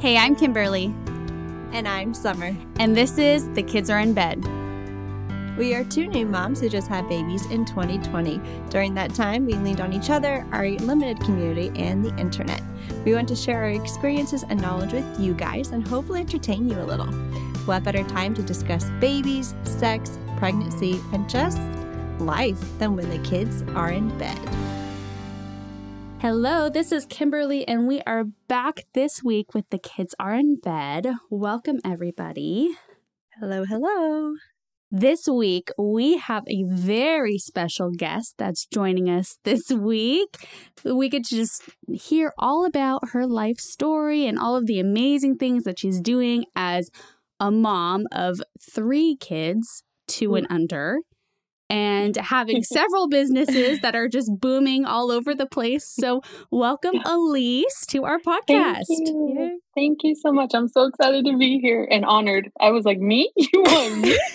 Hey, I'm Kimberly, And I'm Summer. and this is The Kids Are in Bed. We are two new moms who just had babies in 2020. During that time, we leaned on each other, our limited community, and the internet. We want to share our experiences and knowledge with you guys and hopefully entertain you a little. What better time to discuss babies, sex, pregnancy, and just life than when the kids are in bed? Hello, this is Kimberly, and we are back this week with The Kids Are in Bed. Welcome, everybody. Hello, hello. This week, we have a very special guest that's joining us this week. We get to just hear all about her life story and all of the amazing things that she's doing as a mom of three kids, two and mm-hmm. under, and having several businesses that are just booming all over the place. So, welcome, Alyse, to our podcast. Thank you. Thank you so much. I'm so excited to be here and honored. I was like, me? You want me?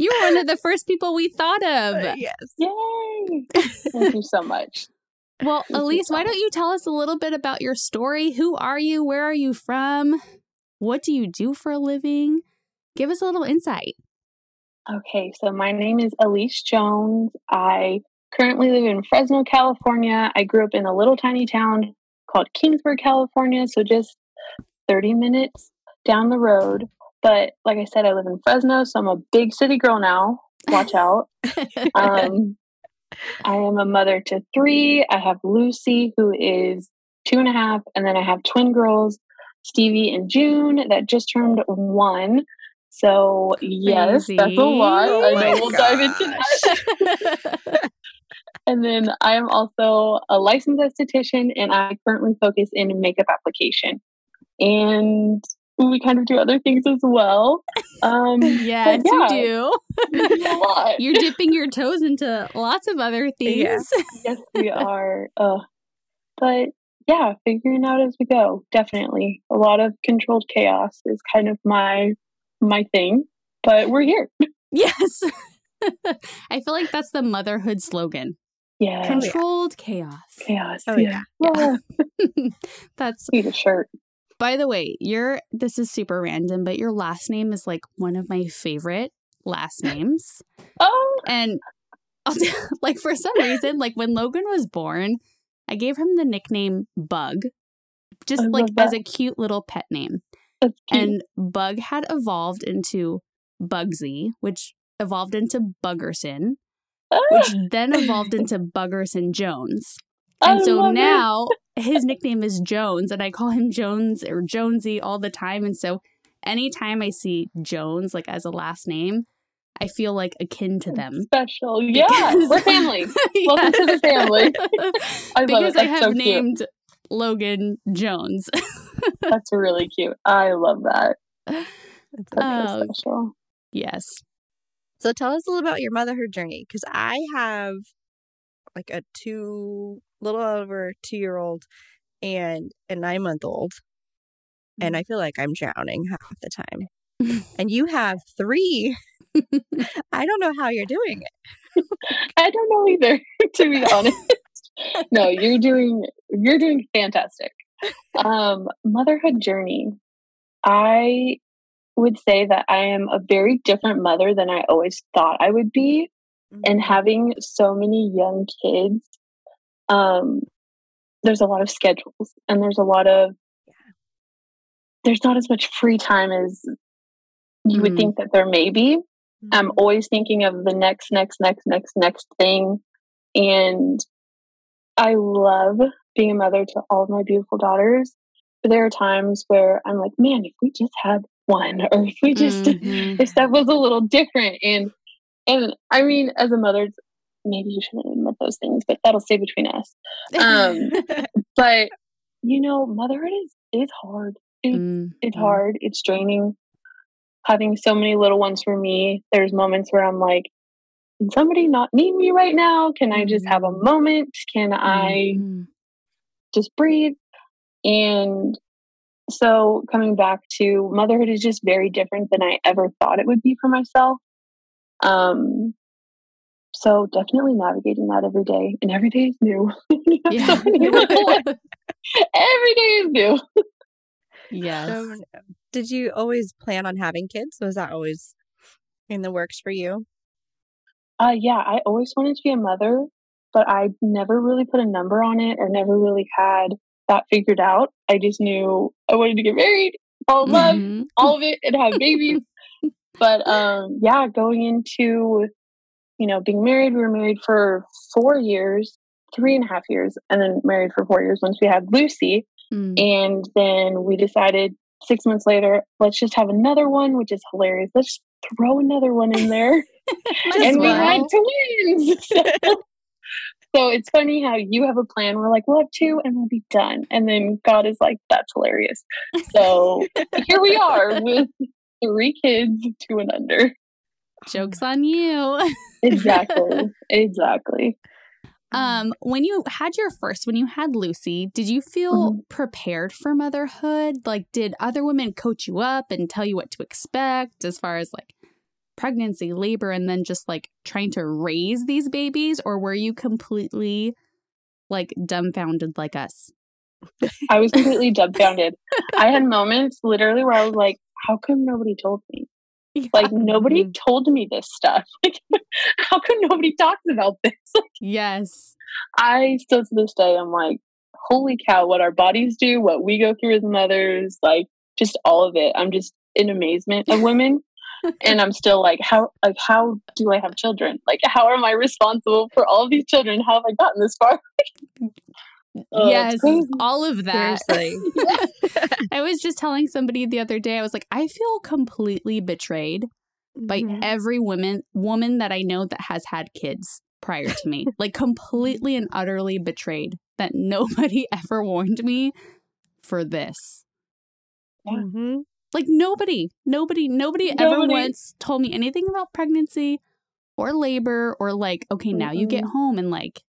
You were one of the first people we thought of. Uh, yes. Yay! Thank you so much. Well, Thank Alyse, so why don't you tell us a little bit about your story? Who are you? Where are you from? What do you do for a living? Give us a little insight. Okay, so my name is Alyse Jones. I currently live in Fresno, California. I grew up in a little tiny town called Kingsburg, California, so just 30 minutes down the road. But like I said, I live in Fresno, so I'm a big city girl now. Watch out. um, I am a mother to three. I have Lucy, who is two and a half, and then I have twin girls, Stevie and June, that just turned one. So yes, that's a lot. Crazy. I Oh know we'll dive into that. and then I am also a licensed esthetician, and I currently focus in makeup application. And we kind of do other things as well. Um, yes, yeah. you do. a lot. You're dipping your toes into lots of other things. Yeah. yes, we are. Uh, but yeah, figuring out as we go. Definitely, a lot of controlled chaos is kind of my my thing. But we're here. Yes. I feel like that's the motherhood slogan. Yeah, Controlled chaos. chaos. Oh, yeah. Ah, That's need a shirt. by the way, your this is super random, but your last name is like one of my favorite last names. Oh, And I'll t- like for some reason, like when Logan was born, I gave him the nickname Bug, just I like as a cute little pet name. And Bug had evolved into Bugsy, which evolved into Buggerson, Ah, which then evolved into Buggerson Jones. I And so love it. now his nickname is Jones, and I call him Jones or Jonesy all the time. And so anytime I see Jones like as a last name, I feel like akin to them. special. Yeah, Because- we're family. Welcome to the family. I love because. I have so named Logan Jones. That's really cute. I love that. That's That's so oh, special. yes. So tell us a little about your motherhood journey because I have like a two, little over two year old and a nine month old. And I feel like I'm drowning half the time. and you have three. I don't know how you're doing it. I don't know either, to be honest. no, you're doing you're doing fantastic. Um, motherhood journey. I would say that I am a very different mother than I always thought I would be. And having so many young kids, um, there's a lot of schedules and there's a lot of there's not as much free time as you would Mhm. think that there may be. I'm Mhm. always thinking of the next, next, next, next, next thing. And I love being a mother to all of my beautiful daughters. But there are times where I'm like, man, if we just had one, or if we just, Mhm. if stuff was a little different. And, and I mean, as a mother, maybe you shouldn't admit those things, but that'll stay between us. Um, But, you know, motherhood is, is hard. It's Mm, it's hard it's draining having so many little ones for me there's moments where i'm like can somebody not need me right now can i just have a Mhm. moment can i Mhm. Just breathe and so coming back to motherhood is just very different than i ever thought it would be for myself um so definitely navigating that every day and every day is new You have so many little ones. every every day is new. Yes. So, did you always plan on having kids? Was that always in the works for you? Uh, yeah, I always wanted to be a mother, but I never really put a number on it or never really had that figured out. I just knew I wanted to get married, fall in love, Mhm. all of it, and have babies. but um, yeah, going into you know being married, we were married for four years, three and a half years, and then married for four years once we had Lucy. Mm. And then we decided six months later, let's just have another one, which is hilarious. Let's just throw another one in there. and we had twins. so it's funny how you have a plan. We're like, we'll have two and we'll be done. And then God is like, that's hilarious. So here we are with three kids, two and under. Joke's on you. Exactly. exactly. Um, when you had your first, when you had Lucy, did you feel prepared for motherhood? Like, did other women coach you up and tell you what to expect as far as like pregnancy, labor, and then just like trying to raise these babies? Or were you completely like dumbfounded like us? I was completely dumbfounded. I had moments literally where I was like, how come nobody told me? Like nobody Mhm. told me this stuff. Like how come nobody talks about this? Like, yes. I still to this day I'm like, holy cow, what our bodies do, what we go through as mothers, like just all of it. I'm just in amazement of women. And I'm still like, how like how do I have children? Like how am I responsible for all of these children? How have I gotten this far? Oh, yes. All of that. I was just telling somebody the other day, I was like, I feel completely betrayed by Mhm. every woman woman that I know that has had kids prior to me. like completely and utterly betrayed that nobody ever warned me for this. Yeah. Like nobody, nobody, nobody, ever once told me anything about pregnancy or labor or like, okay, now you get home and like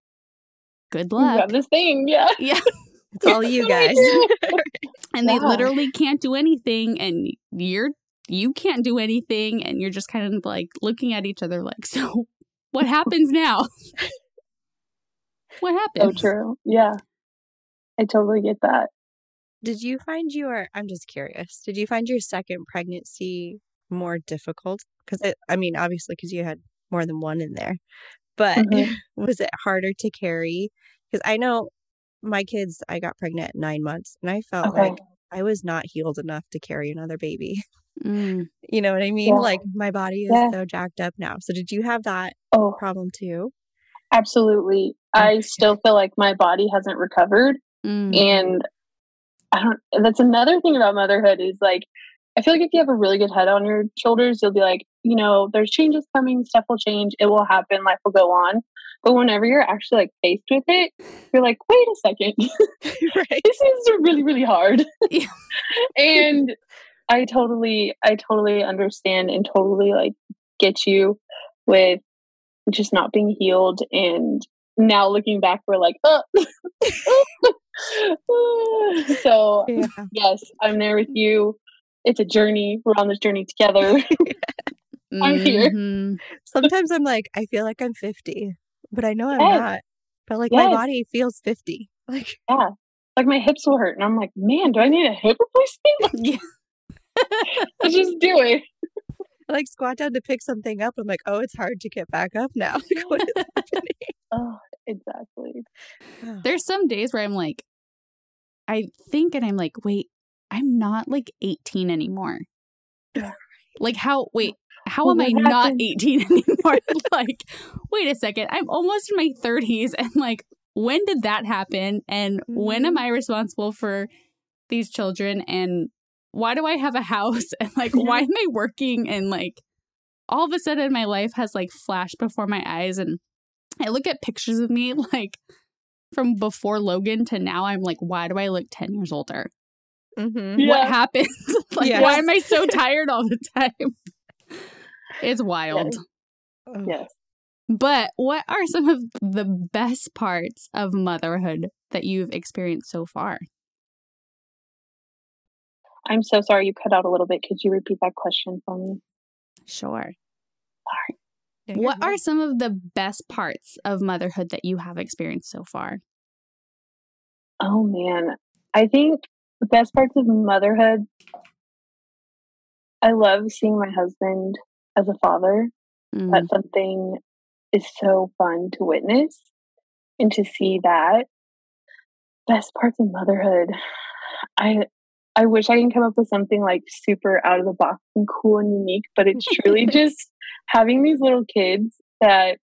good You luck. got this thing, yeah. Yeah. It's all you What do I guys. and they Yeah. literally can't do anything and you're you can't do anything and you're just kind of like looking at each other like so what happens now what so happens true. Yeah. I totally get that. Did you find your, I'm just curious, did you find your second pregnancy more difficult? Because, I mean, obviously, because you had more than one in there, but Mhm. was it harder to carry? Because I know my kids, I got pregnant at nine months and I felt Okay. like I was not healed enough to carry another baby. Mm. You know what I mean? Yeah. Like my body is Yeah. so jacked up now. So did you have that Oh, problem too? absolutely. I still feel like my body hasn't recovered. Mm. And I don't, that's another thing about motherhood is like, I feel like if you have a really good head on your shoulders, you'll be like, you know, there's changes coming, stuff will change, it will happen, life will go on. But whenever you're actually like faced with it, you're like, wait a second, right. this is really, really hard. Yeah. and I totally, I totally understand and totally like get you with just not being healed. And now looking back, we're like, oh. oh. so Yeah. yes, I'm there with you. It's a journey. We're on this journey together. I'm here. Mhm. Sometimes I'm like, I feel like I'm 50, but I know I'm Yes. not. But like my body feels 50. Like, yeah. Like my hips will hurt. And I'm like, man, do I need a hip replacement? yeah Let's just do it. I like squat down to pick something up. I'm like, oh, it's hard to get back up now. Like, what is happening? Oh, exactly. There's some days where i'm like i think and i'm like wait i'm not like 18 anymore like how wait how Well, am i not happened? 18 anymore like wait a second i'm almost in my 30s and like when did that happen and when am Mhm. i responsible for these children and why do i have a house and like why am i working and like all of a sudden my life has like flashed before my eyes and i look at pictures of me like from before logan to now i'm like why do i look 10 years older mhm. Yeah. what happens like Yes. why am i so tired all the time it's wild Oh, Yes. but what are some of the best parts of motherhood that you've experienced so far I'm so sorry you cut out a little bit. Could you repeat that question for me? sure yeah, you're what are some of the best parts of motherhood that you have experienced so far Oh man. I think the best parts of motherhood, I love seeing my husband as a father. Mm. That's something is so fun to witness and to see that. Best parts of motherhood. I I wish I can come up with something like super out of the box and cool and unique, but it's truly just having these little kids that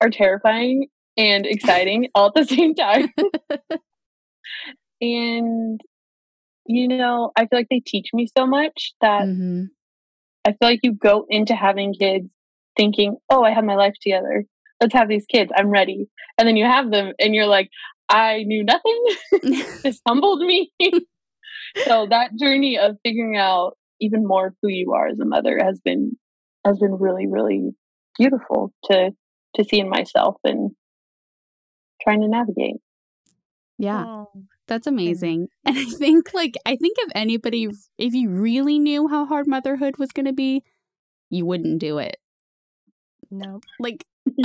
are terrifying and exciting all at the same time. and you know, I feel like they teach me so much that Mhm. I feel like you go into having kids thinking, "Oh, I have my life together. Let's have these kids. I'm ready." And then you have them and you're like, "I knew nothing. this humbled me." so that journey of figuring out even more who you are as a mother has been has been really really beautiful to to see in myself and trying to navigate. yeah. Oh. That's amazing. And I think like I think if anybody if you really knew how hard motherhood was going to be, you wouldn't do it. No. Like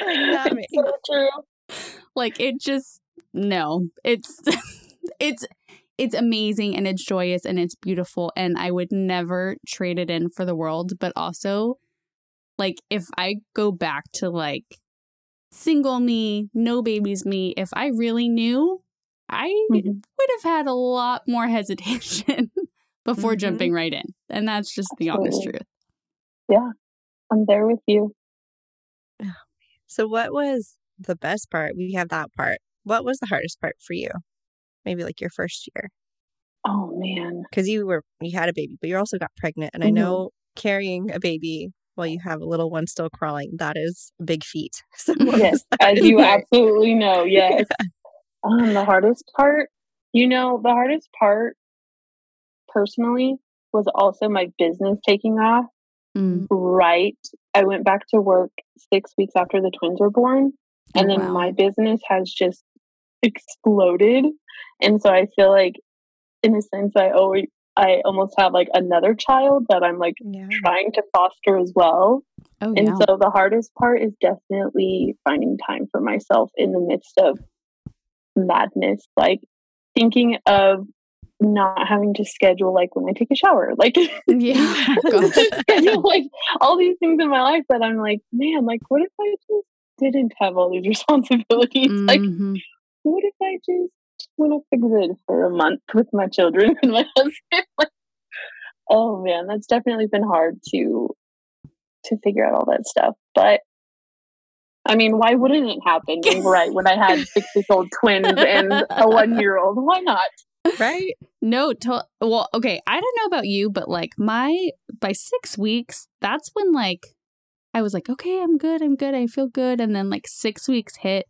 Not me. so like it just no. It's it's it's amazing and it's joyous and it's beautiful and I would never trade it in for the world, but also like if I go back to like single me, no babies me, if I really knew, I Mhm. would have had a lot more hesitation before Mhm. jumping right in. And that's just the honest truth. Yeah. I'm there with you. So, what was the best part? We have that part. What was the hardest part for you? Maybe like your first year, Oh man. because you were you had a baby, but you also got pregnant, and I Mhm. know carrying a baby while you have a little one still crawling that is a big feat. So, Yes, as you part? absolutely know. Yes. Um, the hardest part, you know, the hardest part personally was also my business taking off. Mm. Right. I went back to work six weeks after the twins were born. And Oh, then wow. my business has just exploded. And so I feel like, in a sense, I always, I almost have like another child that I'm like Yeah. trying to foster as well. Oh And yeah. so the hardest part is definitely finding time for myself in the midst of madness, like thinking of not having to schedule like when I take a shower, like yeah. Schedule like all these things in my life that I'm like, man, like what if I just didn't have all these responsibilities? Like Mhm. What if I just went off the grid for a month with my children and my husband? Like, oh man, that's definitely been hard to to figure out all that stuff. But I mean, why wouldn't it happen right when I had six week old twins and a one year old? Why not? Right? No, to- well, okay. I don't know about you, but like my by six weeks, that's when like I was like, okay, I'm good, I'm good, I feel good, and then like six weeks hit,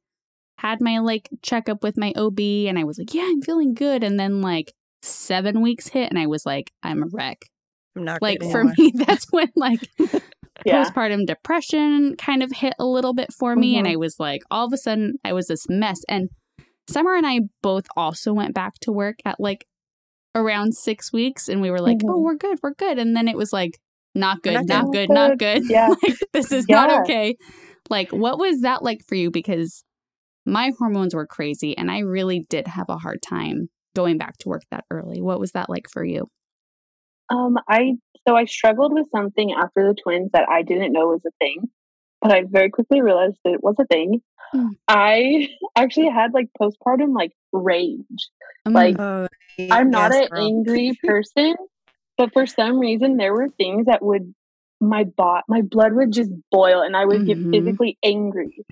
had my like checkup with my OB, and I was like, yeah, I'm feeling good, and then like seven weeks hit, and I was like, I'm a wreck. I'm not Like for me, that's when like Yeah. postpartum depression kind of hit a little bit for me. And Mhm. I was like, all of a sudden, I was this mess. And Summer and I both also went back to work at like around six weeks. And we were like, oh, Mhm. we're good, we're good. And then it was like, not good, not not good. good, not good. Yeah. like, this is not okay. Like, what was that like for you? Because my hormones were crazy and I really did have a hard time going back to work that early. What was that like for you? Um, I so I struggled with something after the twins that I didn't know was a thing, but I very quickly realized that it was a thing. Hmm. I actually had like postpartum like rage. Like, Oh, I'm not yes, an girl. angry person, but for some reason there were things that would my bot my blood would just boil and I would Mhm. get physically angry.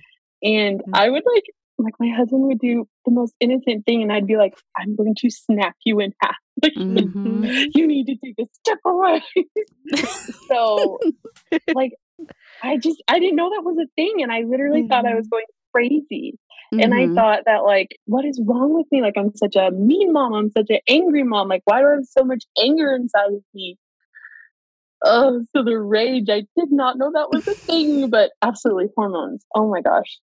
And Mm. I would like like my husband would do the most innocent thing and I'd be like, I'm going to snap you in half. Like Mhm. you need to take a step away. so like I just I didn't know that was a thing and I literally thought I was going crazy. And I Mhm. thought that like, what is wrong with me? Like I'm such a mean mom. I'm such an angry mom. Like, why do I have so much anger inside of me? Oh, so the rage. I did not know that was a thing, but absolutely hormones. Oh my gosh.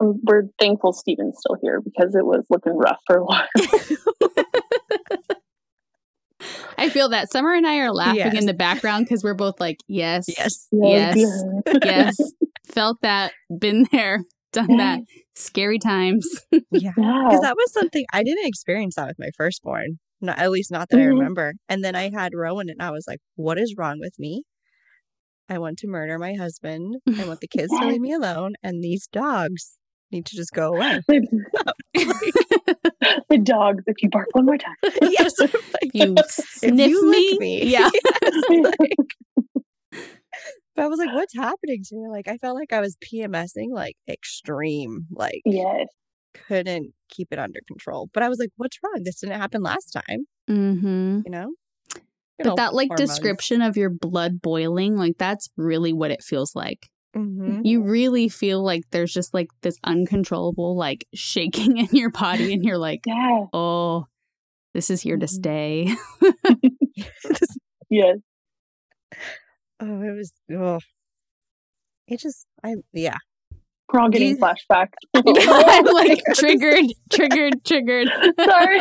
We're thankful Steven's still here because it was looking rough for a while. I feel that Summer and I are laughing in the background because we're both like, yes, Yes. Yes. yeah. yes, felt that, been there. done that. Scary times. Yeah. Yeah. Because that was something I didn't experience that with my firstborn. Not, at least not that I Mhm. remember. And then I had Rowan and I was like, what is wrong with me? I want to murder my husband. I want the kids to leave me alone. And these dogs need to just go away. the, the dogs, if you bark one more time. yes. Like, You sniff you me. me. Yeah. Yes, like- but I was like, what's happening to me? Like, I felt like I was PMSing, like extreme, like yes. couldn't keep it under control. But I was like, what's wrong? This didn't happen last time, Mm-hmm. you know? You But know, that like hormones. description of your blood boiling, like that's really what it feels like. Mhm. You really feel like there's just like this uncontrollable like shaking in your body, and you're like, Yeah. oh, this is here to Mhm. stay. Yes. oh, it was, oh. It just, I, yeah. We're all getting You- flashbacks. I'm like triggered, triggered, triggered. Sorry.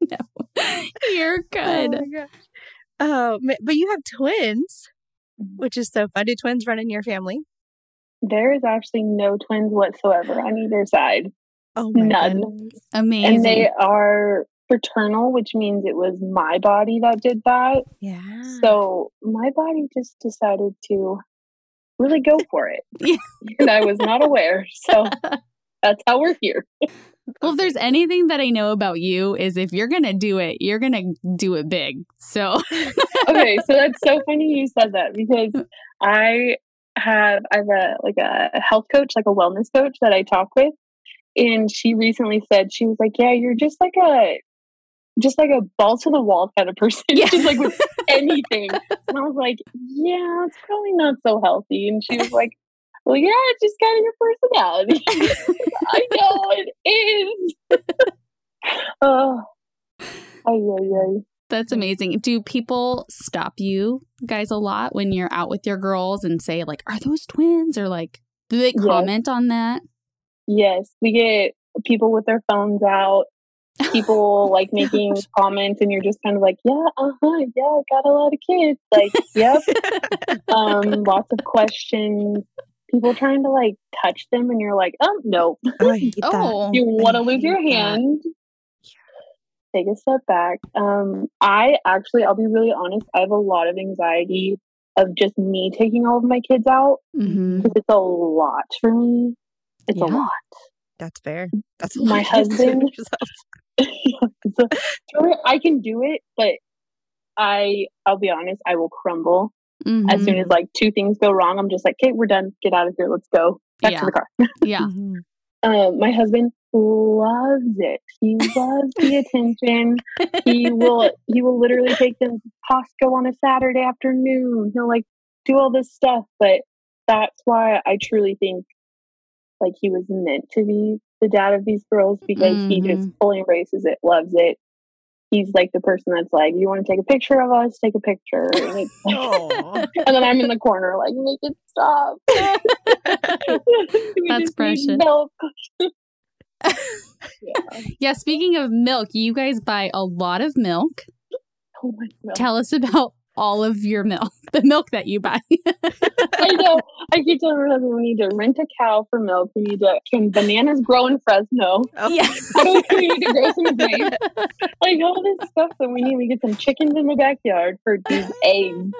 no, you're Oh, good. my gosh. Oh, ma- but you have twins. Mm-hmm. which is so fun. Do twins run in your family? There is actually no twins whatsoever on either side. Oh, my None. goodness. Amazing. And they are fraternal, which means it was my body that did that. Yeah. So my body just decided to really go for it. Yeah. and I was not aware. So that's how we're here. well, if there's anything that I know about you is if you're gonna do it, you're gonna do it big. So okay, so that's so funny you said that because mm. I have I have a like a health coach, like a wellness coach that I talk with, and she recently said she was like, "Yeah, you're just like a just like a ball to the wall kind of person, Yeah. just like with anything." And I was like, "Yeah, it's probably not so healthy." And she was like. Well, yeah, it's just kind of your personality. I know it is. oh, ay, ay, ay. that's amazing. Do people stop you guys a lot when you're out with your girls and say like, "Are those twins?" or like, do they Yes. comment on that? Yes, we get people with their phones out, people like making comments, and you're just kind of like, yeah, uh huh, yeah, I got a lot of kids. Like, yep. um, lots of questions. People trying to like touch them, and you're like, oh no, Oh, I hate that. Oh, you want to lose your hate that. hand. Take a step back. Um, I actually, I'll be really honest. I have a lot of anxiety of just me taking all of my kids out because it's a lot for me. It's a lot. That's fair. That's a My lot husband- so, so I can do it, but I I'll be honest, I will crumble Mm-hmm. as soon as like two things go wrong. I'm just like, okay, we're done. Get out of here. Let's go back Yeah. to the car. yeah. Mhm. Um, my husband loves it. He loves the attention. He will he will literally take them to Costco on a Saturday afternoon. He'll like do all this stuff, but that's why I truly think like he was meant to be the dad of these girls because he just fully embraces it, loves it. He's like the person that's like, "You want to take a picture of us? Take a picture." And, it's like- Aw. and then I'm in the corner like, "Make it stop." That's precious. milk. yeah. Yeah, speaking of milk, you guys buy a lot of milk. Oh my god. Tell us about all of your milk, the milk that you buy. I know. I keep telling my we need to rent a cow for milk. We need to can bananas grow in Fresno. Oh, yeah. we need to grow some grapes. Like all this stuff that we need. We get some chickens in the backyard for these eggs.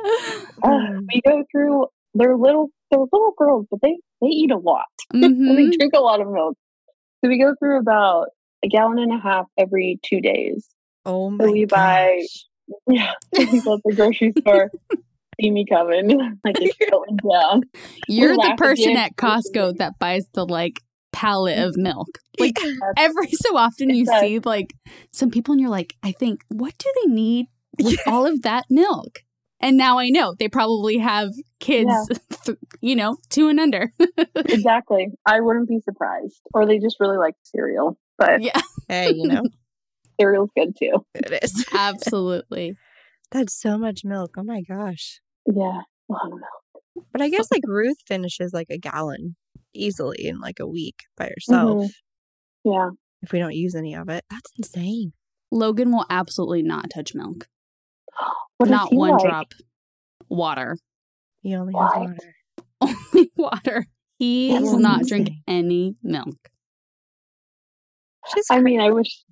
Uh, we go through they're little they're little girls, but they they eat a lot. and Mhm. they drink a lot of milk. So we go through about a gallon and a half every two days. Oh my we buy- gosh. Yeah. we go to the grocery store. See me coming. like it's going down. You're the laugh at the person at. Costco that buys the like pallet of milk. Like Yeah. every so often you It does. see like some people and you're like, I think, what do they need with all of that milk? And now I know they probably have kids, you know, two and under. exactly. I wouldn't be surprised. Or they just really like cereal. But yeah, Hey, you know, cereal's good too. it is. absolutely. That's so much milk. Oh my gosh. Yeah. Well, I don't. But I guess like Ruth finishes like a gallon easily in like a week by herself Mhm. Yeah. if we don't use any of it. That's insane. Logan will absolutely not touch milk. What not one like? drop. Water. He only What? has water. Only water. He will not drink any milk. I mean, I wish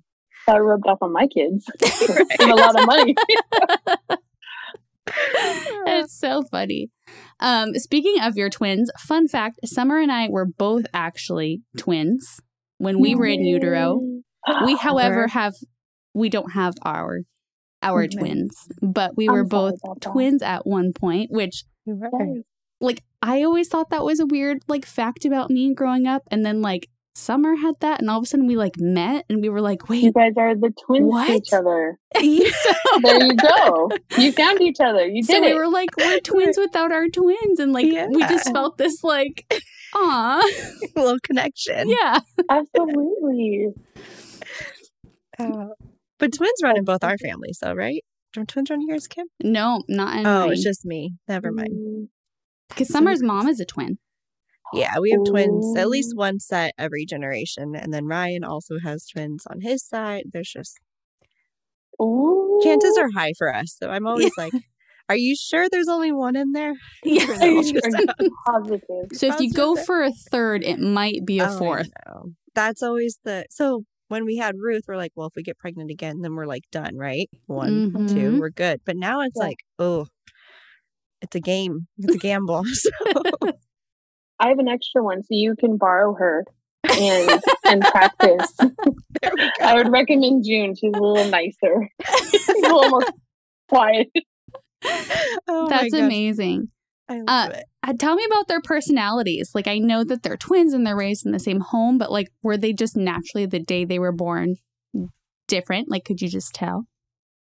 that rubbed off on my kids. A lot of money. it's so funny. Um, speaking of your twins, fun fact: Summer and I were both actually twins when we were in utero. We, however, have we don't have our our Okay. twins, but we I'm were both twins at one point. Which, like, I always thought that was a weird like fact about me growing up, and then like Summer had that, and all of a sudden we like met, and we were like, "Wait, You guys are the twins What? to each other. so, There you go. You found each other. You so did we it. were like, we're twins without our twins, and like we just felt this like, aw, A little connection. yeah. Absolutely. Uh, but twins run in both our families, though, right? Don't twins run in yours, Kim? No, not in Oh, mine. it's just me. Never mind. Mm, Because Summer's mom is a twin. Yeah, we have twins, at least one set every generation. And then Ryan also has twins on his side. There's just Ooh. chances are high for us. So I'm always like, are you sure there's only one in there? Yeah. For the you, are positive? So if you go for a third, it might be a Oh, fourth. That's always the so when we had Ruth, we're like, well, if we get pregnant again, then we're like done, right? One, Mhm. two, we're good. But now it's Yeah. like, oh, it's a game. It's a gamble. So I have an extra one, so you can borrow her and and practice. I would recommend June. She's a little nicer. She's a little more quiet. Oh That's amazing. I love Uh, it. Uh, tell me about their personalities. Like I know that they're twins and they're raised in the same home, but like were they just naturally the day they were born different? Like could you just tell?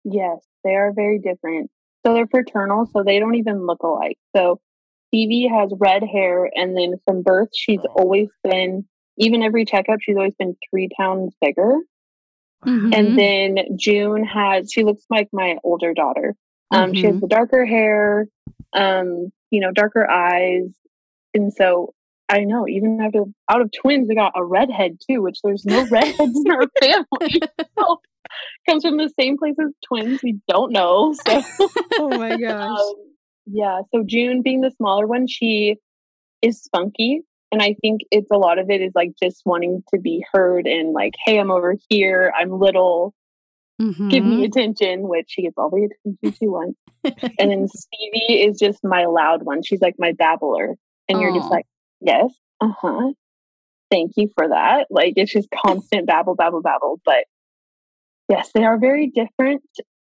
Yes, they are very different. So they're fraternal, so they don't even look alike. So Stevie has red hair, and then from birth, she's always been, even every checkup, she's always been three pounds bigger. Mhm. And then June has, she looks like my older daughter. Um, She has Mhm. the darker hair, um, you know, darker eyes. And so I know, even after out of twins, we got a redhead too, which there's no redheads in our family. So, comes from the same place as twins. We don't know. So Oh my gosh. um, yeah. So June being the smaller one, she is spunky. And I think it's a lot of it is like just wanting to be heard and like, hey, I'm over here. I'm little. Give me Mhm. attention, which she gets all the attention she wants. and then Stevie is just my loud one. She's like my babbler. And you're just like, yes, uh huh. Thank you for that. Like it's just constant babble, babble, babble. But yes, they are very different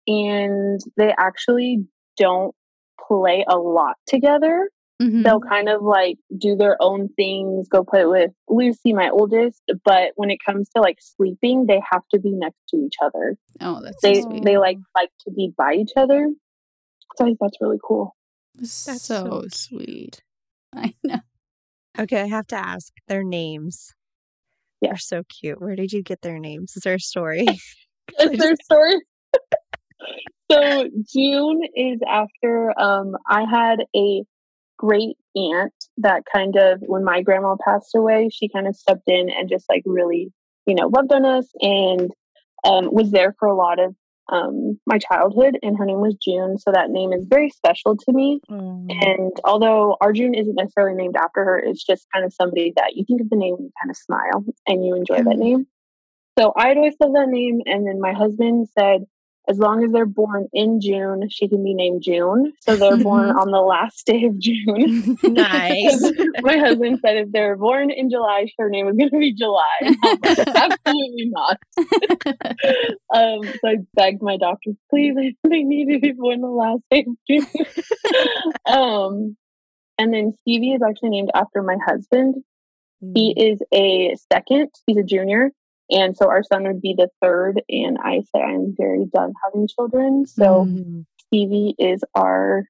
and they actually don't play a lot together. Mhm. They'll kind of like do their own things, go play with Lucy, my oldest. But when it comes to like sleeping, they have to be next to each other. Oh, that's They so sweet. they like like to be by each other. So I think that's really cool. That's so, so sweet. I know. Okay, I have to ask their names. Yeah. They're so cute. Where did you get their names? Is there a story? Is there story? So June is after um I had a great aunt that kind of when my grandma passed away, she kind of stepped in and just like really, you know, loved on us and um was there for a lot of um my childhood and her name was June. So that name is very special to me. Oh, And although our June isn't necessarily named after her, it's just kind of somebody that you think of the name and you kind of smile and you enjoy that Mhm. name. So I'd always loved that name. And then my husband said, as long as they're born in June, she can be named June. So they're born Mhm. on the last day of June. nice. my husband said if they're born in July, her name was going to be July. And I was like, Absolutely not. Um, so I begged my doctor, please, they need to be born the last day of June. um, and then Stevie is actually named after my husband. He is a second, he's a junior. And so our son would be the third. And I said, I'm very done having children. So Mm. Stevie is our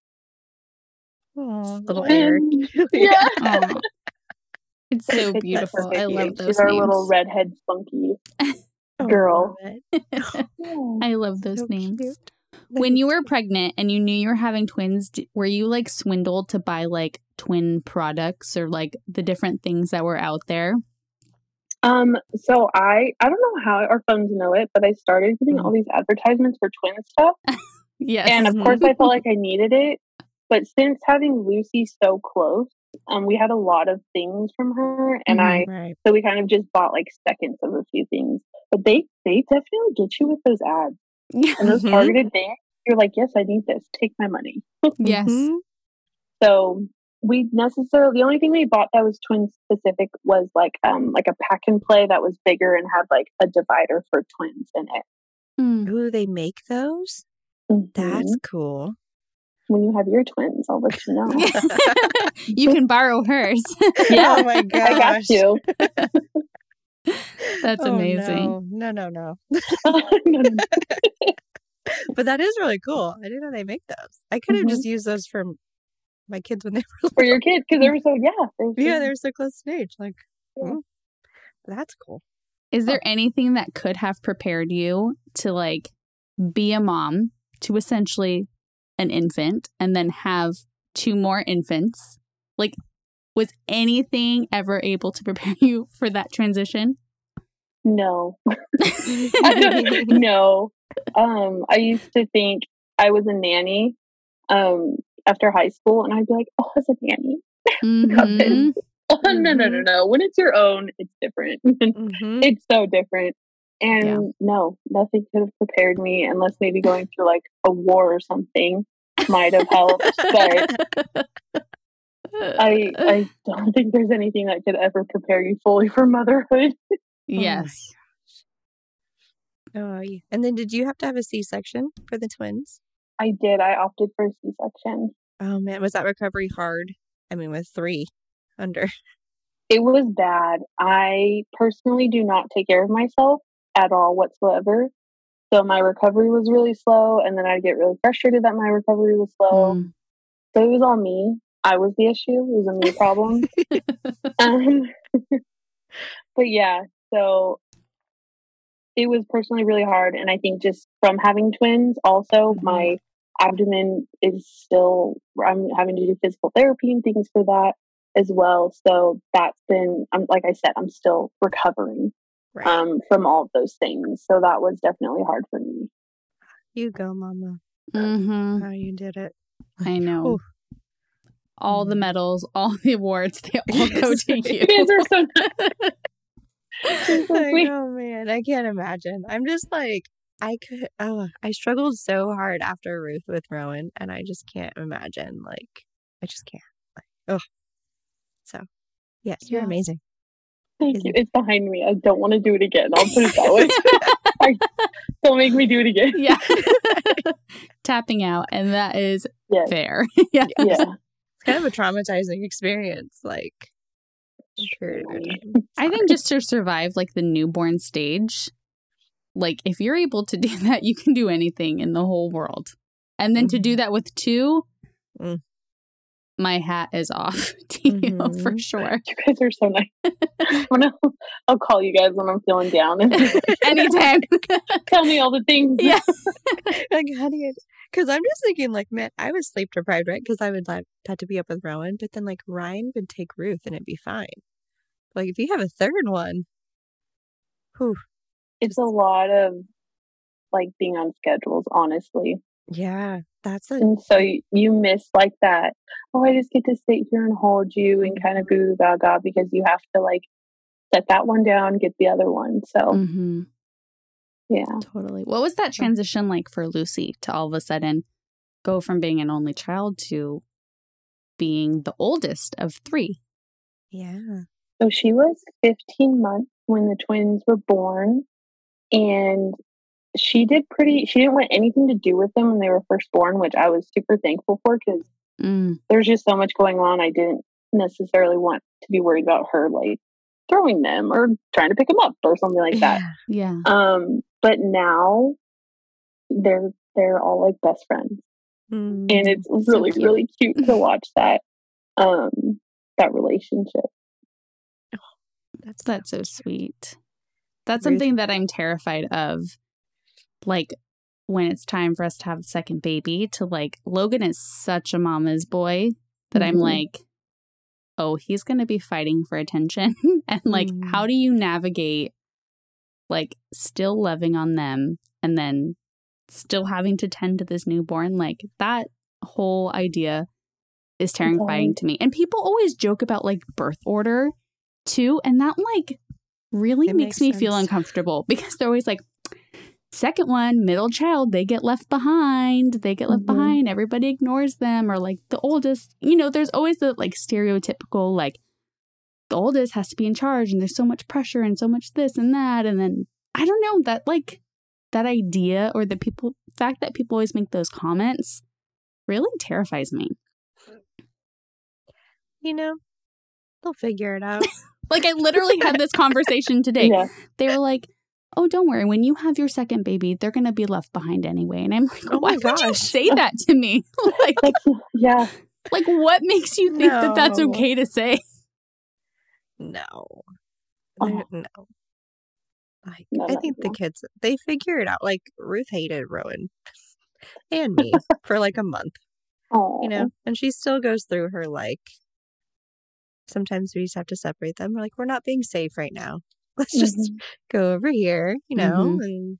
Aw, little Eric. Yeah. Aw. It's so It's beautiful. I love those She's our names. little redhead spunky. Oh, Girl. love. I love those So names. cute. When you were pregnant and you knew you were having twins, d- were you like swindled to buy like twin products or like the different things that were out there? Um, so I I don't know how our phones know it, but I started getting all these advertisements for twin stuff. Yes. And of course I felt like I needed it. But since having Lucy so close, um, we had a lot of things from her, and Mhm. I Right. so we kind of just bought like seconds of a few things. But they they definitely get you with those ads and those Mhm. targeted things. You're like, yes, I need this. Take my money. Yes. So we necessarily the only thing we bought that was twin specific was like um like a pack and play that was bigger and had like a divider for twins in it. Mm. Ooh, they make those? Mhm. That's cool. when you have your twins, I'll let you know. you can borrow hers. Yeah, oh my gosh. I got you. That's Oh, amazing. No, no, no. No, no, no. But that is really cool. I didn't know they make those. I could have just used those for m- my kids when they were for your kids because they were so yeah. They were yeah, they're so close in age. Like, Yeah. mm, that's cool. Is there anything that could have prepared you to like be a mom to essentially an infant and then have two more infants? Like, was anything ever able to prepare you for that transition? no, no. Um, I used to think I was a nanny um after high school, and I'd be like, oh, it's a nanny. Mhm. Oh, no, no, no, no. When it's your own, it's different. Mhm. it's so different. And Yeah. no, nothing could have prepared me unless maybe going through like a war or something might have helped. but I I don't think there's anything that could ever prepare you fully for motherhood. yes. Oh, yeah. And then did you have to have a C section for the twins? I did. I opted for C section. Oh man, was that recovery hard? I mean, with three under. It was bad. I personally do not take care of myself at all whatsoever. So my recovery was really slow, and then I'd get really frustrated that my recovery was slow. Mm. So it was all me. I was the issue. It was a me problem. um, but yeah, so it was personally really hard. And I think just from having twins, also Mhm. my abdomen is still, I'm having to do physical therapy and things for that as well. So that's been, I'm like I said, I'm still recovering Right. um, from all of those things. So that was definitely hard for me. you go, Mama. Mhm. How you did it. I know. Ooh. All the Mhm. medals, all the awards, they all go to you. You guys are so nice. You're so I sweet. know, man. I can't imagine. I'm just like, I could, oh, I struggled so hard after Ruth with Rowan, and I just can't imagine. Like, I just can't. Like, oh. So, yes, you're Yeah. amazing. Thank Is you. it- It's behind me. I don't want to do it again. I'll put it that way. don't make me do it again. yeah. Tapping out, and that is Yes. fair. yeah. Yeah. It's kind of a traumatizing experience. Like, for a Truly. time. I think just to survive like the newborn stage, like if you're able to do that, you can do anything in the whole world. And then to do that with two, Mm. my hat is off to you for Mhm. sure. You guys are so nice. I'm gonna, I'll call you guys when I'm feeling down and Anytime. tell me all the things. yeah. like, how do you? Because I'm just thinking, like, man, I was sleep deprived, right? Because I would have had to be up with Rowan, but then like Ryan would take Ruth, and it'd be fine. Like, if you have a third one, whew, It's a lot of like being on schedules, honestly. yeah, that's a And so you, you miss like that. Oh, I just get to sit here and hold you and kind of goo goo gaga because you have to like set that one down, get the other one. So hmm yeah. Totally. What was that transition like for Lucy to all of a sudden go from being an only child to being the oldest of three? yeah. So she was 15 months when the twins were born. And she did pretty, she didn't want anything to do with them when they were first born, which I was super thankful for because Mm. there's just so much going on. I didn't necessarily want to be worried about her like throwing them or trying to pick them up or something like that. Yeah. Um, but now they're they're all like best friends, Mm. and it's so really cute. really cute to watch that um that relationship. That's That's so sweet. That's something that I'm terrified of. Like when it's time for us to have a second baby, to like, Logan is such a mama's boy that I'm Mhm. like, oh, he's going to be fighting for attention. and like, Mm. how do you navigate like still loving on them and then still having to tend to this newborn? Like, that whole idea is terrifying to me. And people always joke about like birth order too. And that like really It makes, makes me feel uncomfortable because they're always like, second one, middle child, they get left behind. They get left Mhm. behind. Everybody ignores them. Or like the oldest, you know, there's always the like stereotypical like the oldest has to be in charge and there's so much pressure and so much this and that. And then I don't know that like that idea or the people fact that people always make those comments really terrifies me. You know, they'll figure it out. Like I literally had this conversation today. Yeah. They were like, "Oh, don't worry. When you have your second baby, they're going to be left behind anyway." And I'm like, Oh "Why my would you gosh. say that to me? like, Like, yeah. like what makes you think that that's okay to say?" No. Oh. No. Like, No, I no, think the kids, they figure it out. Like, Ruth hated Rowan and me for like a month, Oh, you know? And she still goes through her, like, sometimes we just have to separate them. We're like, we're not being safe right now. Let's just Mhm. go over here, you know? Mhm. And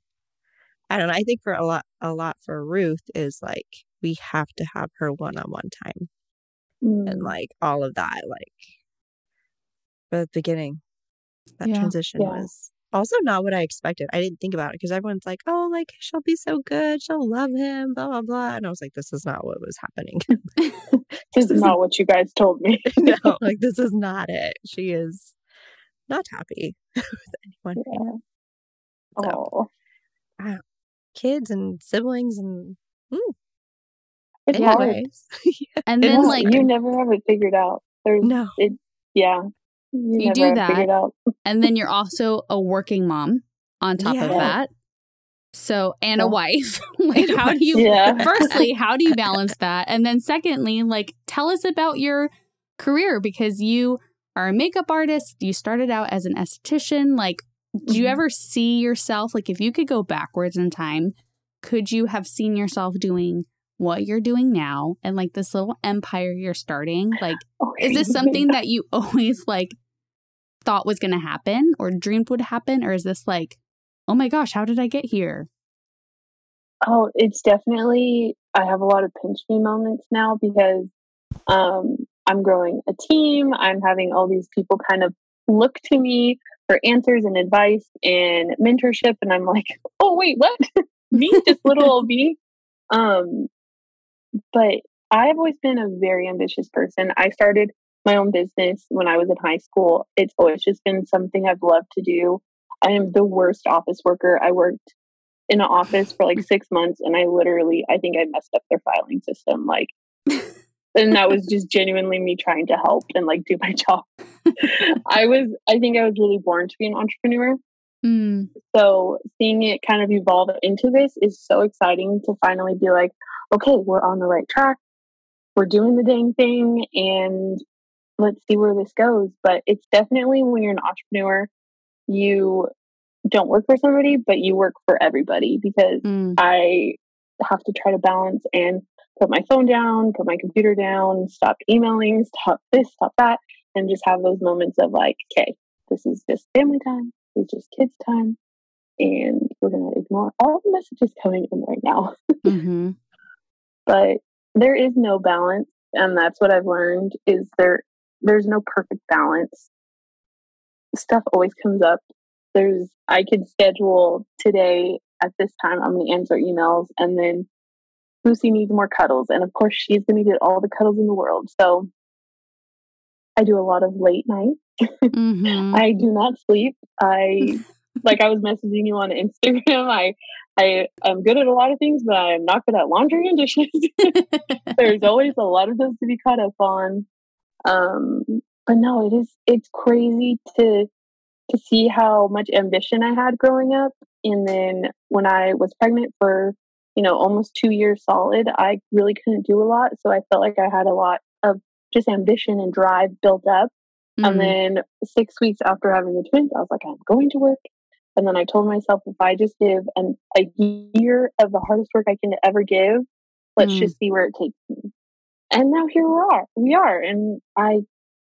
I don't know. I think for a lot, a lot for Ruth is like, we have to have her one on one time and Mm. like all of that. Like, but the beginning, that Yeah. transition Yeah. was also not what I expected. I didn't think about it because everyone's like, oh, like she'll be so good. She'll love him, blah, blah, blah. And I was like, this is not what was happening. This is not what you guys told me. no, like, this is not it. She is not happy with anyone. right Yeah. So- Oh, Kids and siblings and hmm. it's hard. anyways. And then is like you never have it figured out. There's, no. yeah. You, do that. And then you're also a working mom on top of that. So, and a wife. like how do you Yeah. firstly, how do you balance that? And then secondly, like tell us about your career because you are a makeup artist. You started out as an esthetician. Like, do you Mhm. ever see yourself like if you could go backwards in time, could you have seen yourself doing what you're doing now and like this little empire you're starting? Like, is this something that you always like thought was going to happen or dreamed would happen or is this like, "Oh my gosh, how did I get here?" Oh, it's definitely. I have a lot of pinch me moments now because um, I'm growing a team. I'm having all these people kind of look to me for answers and advice and mentorship, and I'm like, oh wait, what? me, just little old me. Um, but I've always been a very ambitious person. I started my own business when I was in high school. It's always just been something I've loved to do. I am the worst office worker. I worked in an office for like six months and I literally I think I messed up their filing system. Like and that was just genuinely me trying to help and like do my job. I was I think I was really born to be an entrepreneur. Mm, So seeing it kind of evolve into this is so exciting to finally be like, okay, we're on the right track. We're doing the dang thing and let's see where this goes. But it's definitely when you're an entrepreneur, you don't work for somebody, but you work for everybody because mm. I have to try to balance and put my phone down, put my computer down, stop emailing, stop this, stop that, and just have those moments of like, okay, this is just family time, this is just kids time, and we're gonna ignore all the messages coming in right now. hmm But there is no balance, and that's what I've learned is there there's no perfect balance. Stuff always comes up. There's I could schedule today at this time I'm gonna answer emails and then Lucy needs more cuddles and of course she's gonna get all the cuddles in the world. So I do a lot of late nights. hmm I do not sleep. I like I was messaging you on Instagram. I I am good at a lot of things, but I'm not good at laundry and dishes. There's always a lot of those to be caught up on. Um, but no, it is it's crazy to to see how much ambition I had growing up. And then when I was pregnant for, you know, almost two years solid, I really couldn't do a lot. So I felt like I had a lot of just ambition and drive built up. And Mm. then six weeks after having the twins, I was like, I'm going to work. And then I told myself, if I just give an, a year of the hardest work I can ever give, let's Mm. just see where it takes me. And now here we are. We are. And I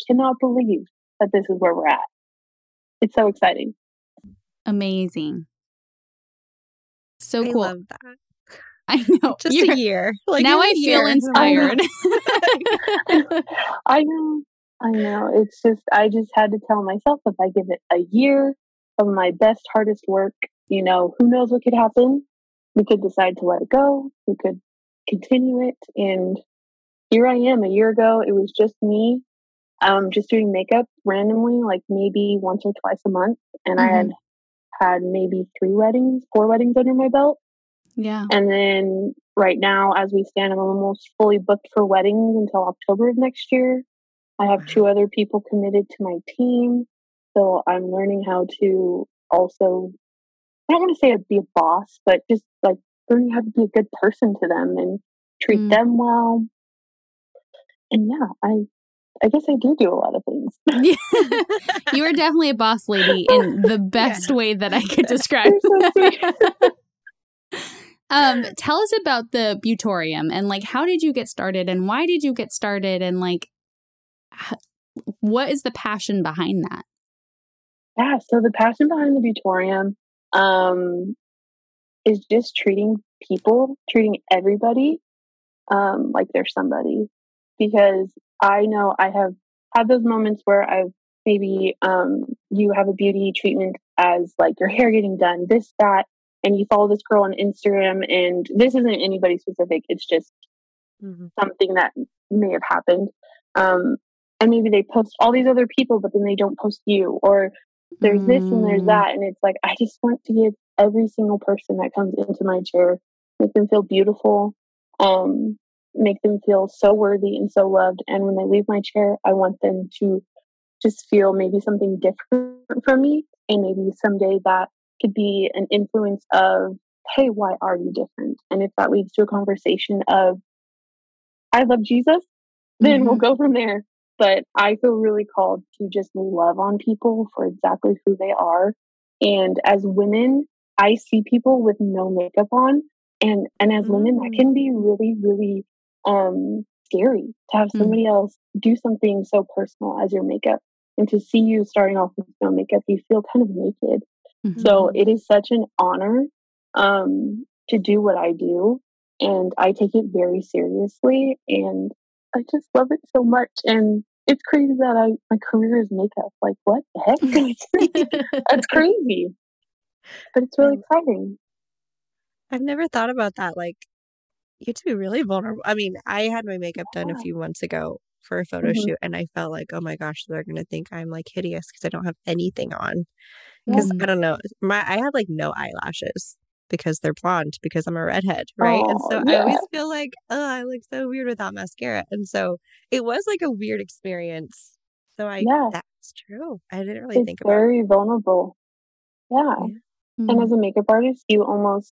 cannot believe that this is where we're at. It's so exciting. Amazing. So I cool. love that. I know. Just You're- a year. Like now in a I feel year. inspired. I know. I know. It's just, I just had to tell myself if I give it a year of my best, hardest work, you know, who knows what could happen? We could decide to let it go. We could continue it. And here I am. A year ago, it was just me, um, just doing makeup randomly, like maybe once or twice a month. And I had had maybe three weddings, four weddings under my belt. yeah. And then right now, as we stand, I'm almost fully booked for weddings until October of next year. I have two other people committed to my team. So I'm learning how to also, I don't want to say be a boss, but just like learning how to be a good person to them and treat Mm. them well. And yeah, I, I guess I do do a lot of things. you are definitely a boss lady in the best way that I could describe. So um, tell us about the Beautorium and like how did you get started and why did you get started and like h- what is the passion behind that? Yeah, so the passion behind the Beautorium um, is just treating people, treating everybody um, like they're somebody. Because I know I have had those moments where I've maybe um, you have a beauty treatment as like your hair getting done, this, that, and you follow this girl on Instagram, and this isn't anybody specific, it's just Mhm. something that may have happened. Um, and maybe they post all these other people, but then they don't post you, or there's this and there's Mm. that. And it's like, I just want to give every single person that comes into my chair, make them feel beautiful, um, make them feel so worthy and so loved. And when they leave my chair, I want them to just feel maybe something different from me. And maybe someday that could be an influence of, hey, why are you different? And if that leads to a conversation of, I love Jesus, then we'll go from there. But I feel really called to just love on people for exactly who they are. And as women, I see people with no makeup on. And and as women, that Mm. can be really, really um scary to have Mm. somebody else do something so personal as your makeup. And to see you starting off with no makeup, you feel kind of naked. Mhm. So it is such an honor um, to do what I do. And I take it very seriously. And I just love it so much. And it's crazy that I my career is makeup. Like, what the heck? That's crazy. But it's really exciting. I've never thought about that. Like, you have to be really vulnerable. I mean, I had my makeup done a few months ago for a photo Mhm. shoot, and I felt like, oh my gosh, they're gonna think I'm like hideous because I don't have anything on. Because. I don't know, my I have like no eyelashes because they're blonde because I'm a redhead, right? and Oh, so I always feel like, oh, I look so weird without mascara. And so it was like a weird experience. So I Yeah. that's true. I didn't really It's think about very vulnerable. Yeah. Yeah. And Mm. as a makeup artist, you almost,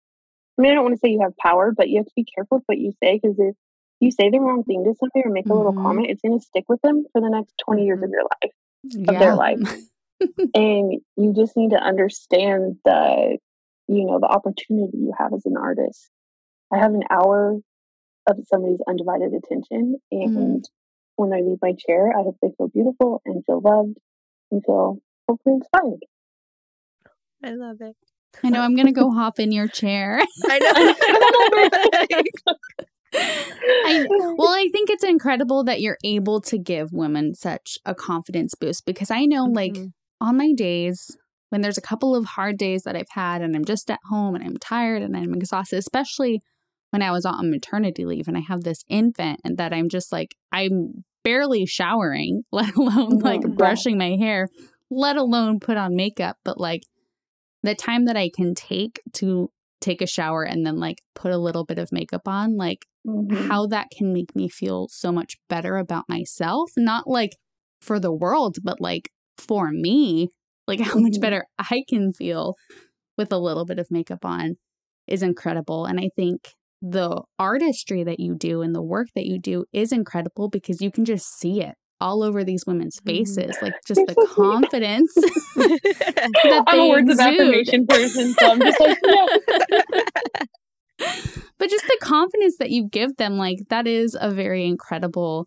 I mean, I don't want to say you have power, but you have to be careful with what you say because if you say the wrong thing to somebody or make a little Mhm. comment, it's going to stick with them for the next 20 years of Mhm. your life. yeah. their life. and you just need to understand the you know the opportunity you have as an artist i have an hour of somebody's undivided attention and when they leave my chair i hope they feel beautiful and feel loved and feel hopefully inspired I love it. I know I'm gonna go hop in your chair. I know. I well, I think it's incredible that you're able to give women such a confidence boost because I know like Mhm. on my days when there's a couple of hard days that I've had and I'm just at home and I'm tired and I'm exhausted, especially when I was on maternity leave and I have this infant and that I'm just like I'm barely showering, let alone like Mhm, brushing my hair, let alone put on makeup, but like the time that I can take to take a shower and then like put a little bit of makeup on, like Mhm. how that can make me feel so much better about myself, not like for the world, but like for me, like how much Mhm. better I can feel with a little bit of makeup on is incredible. And I think the artistry that you do and the work that you do is incredible because you can just see it all over these women's Mhm. faces, like just the so confidence that i'm a words of affirmation person so i'm just like yeah but just the confidence that you give them like that is a very incredible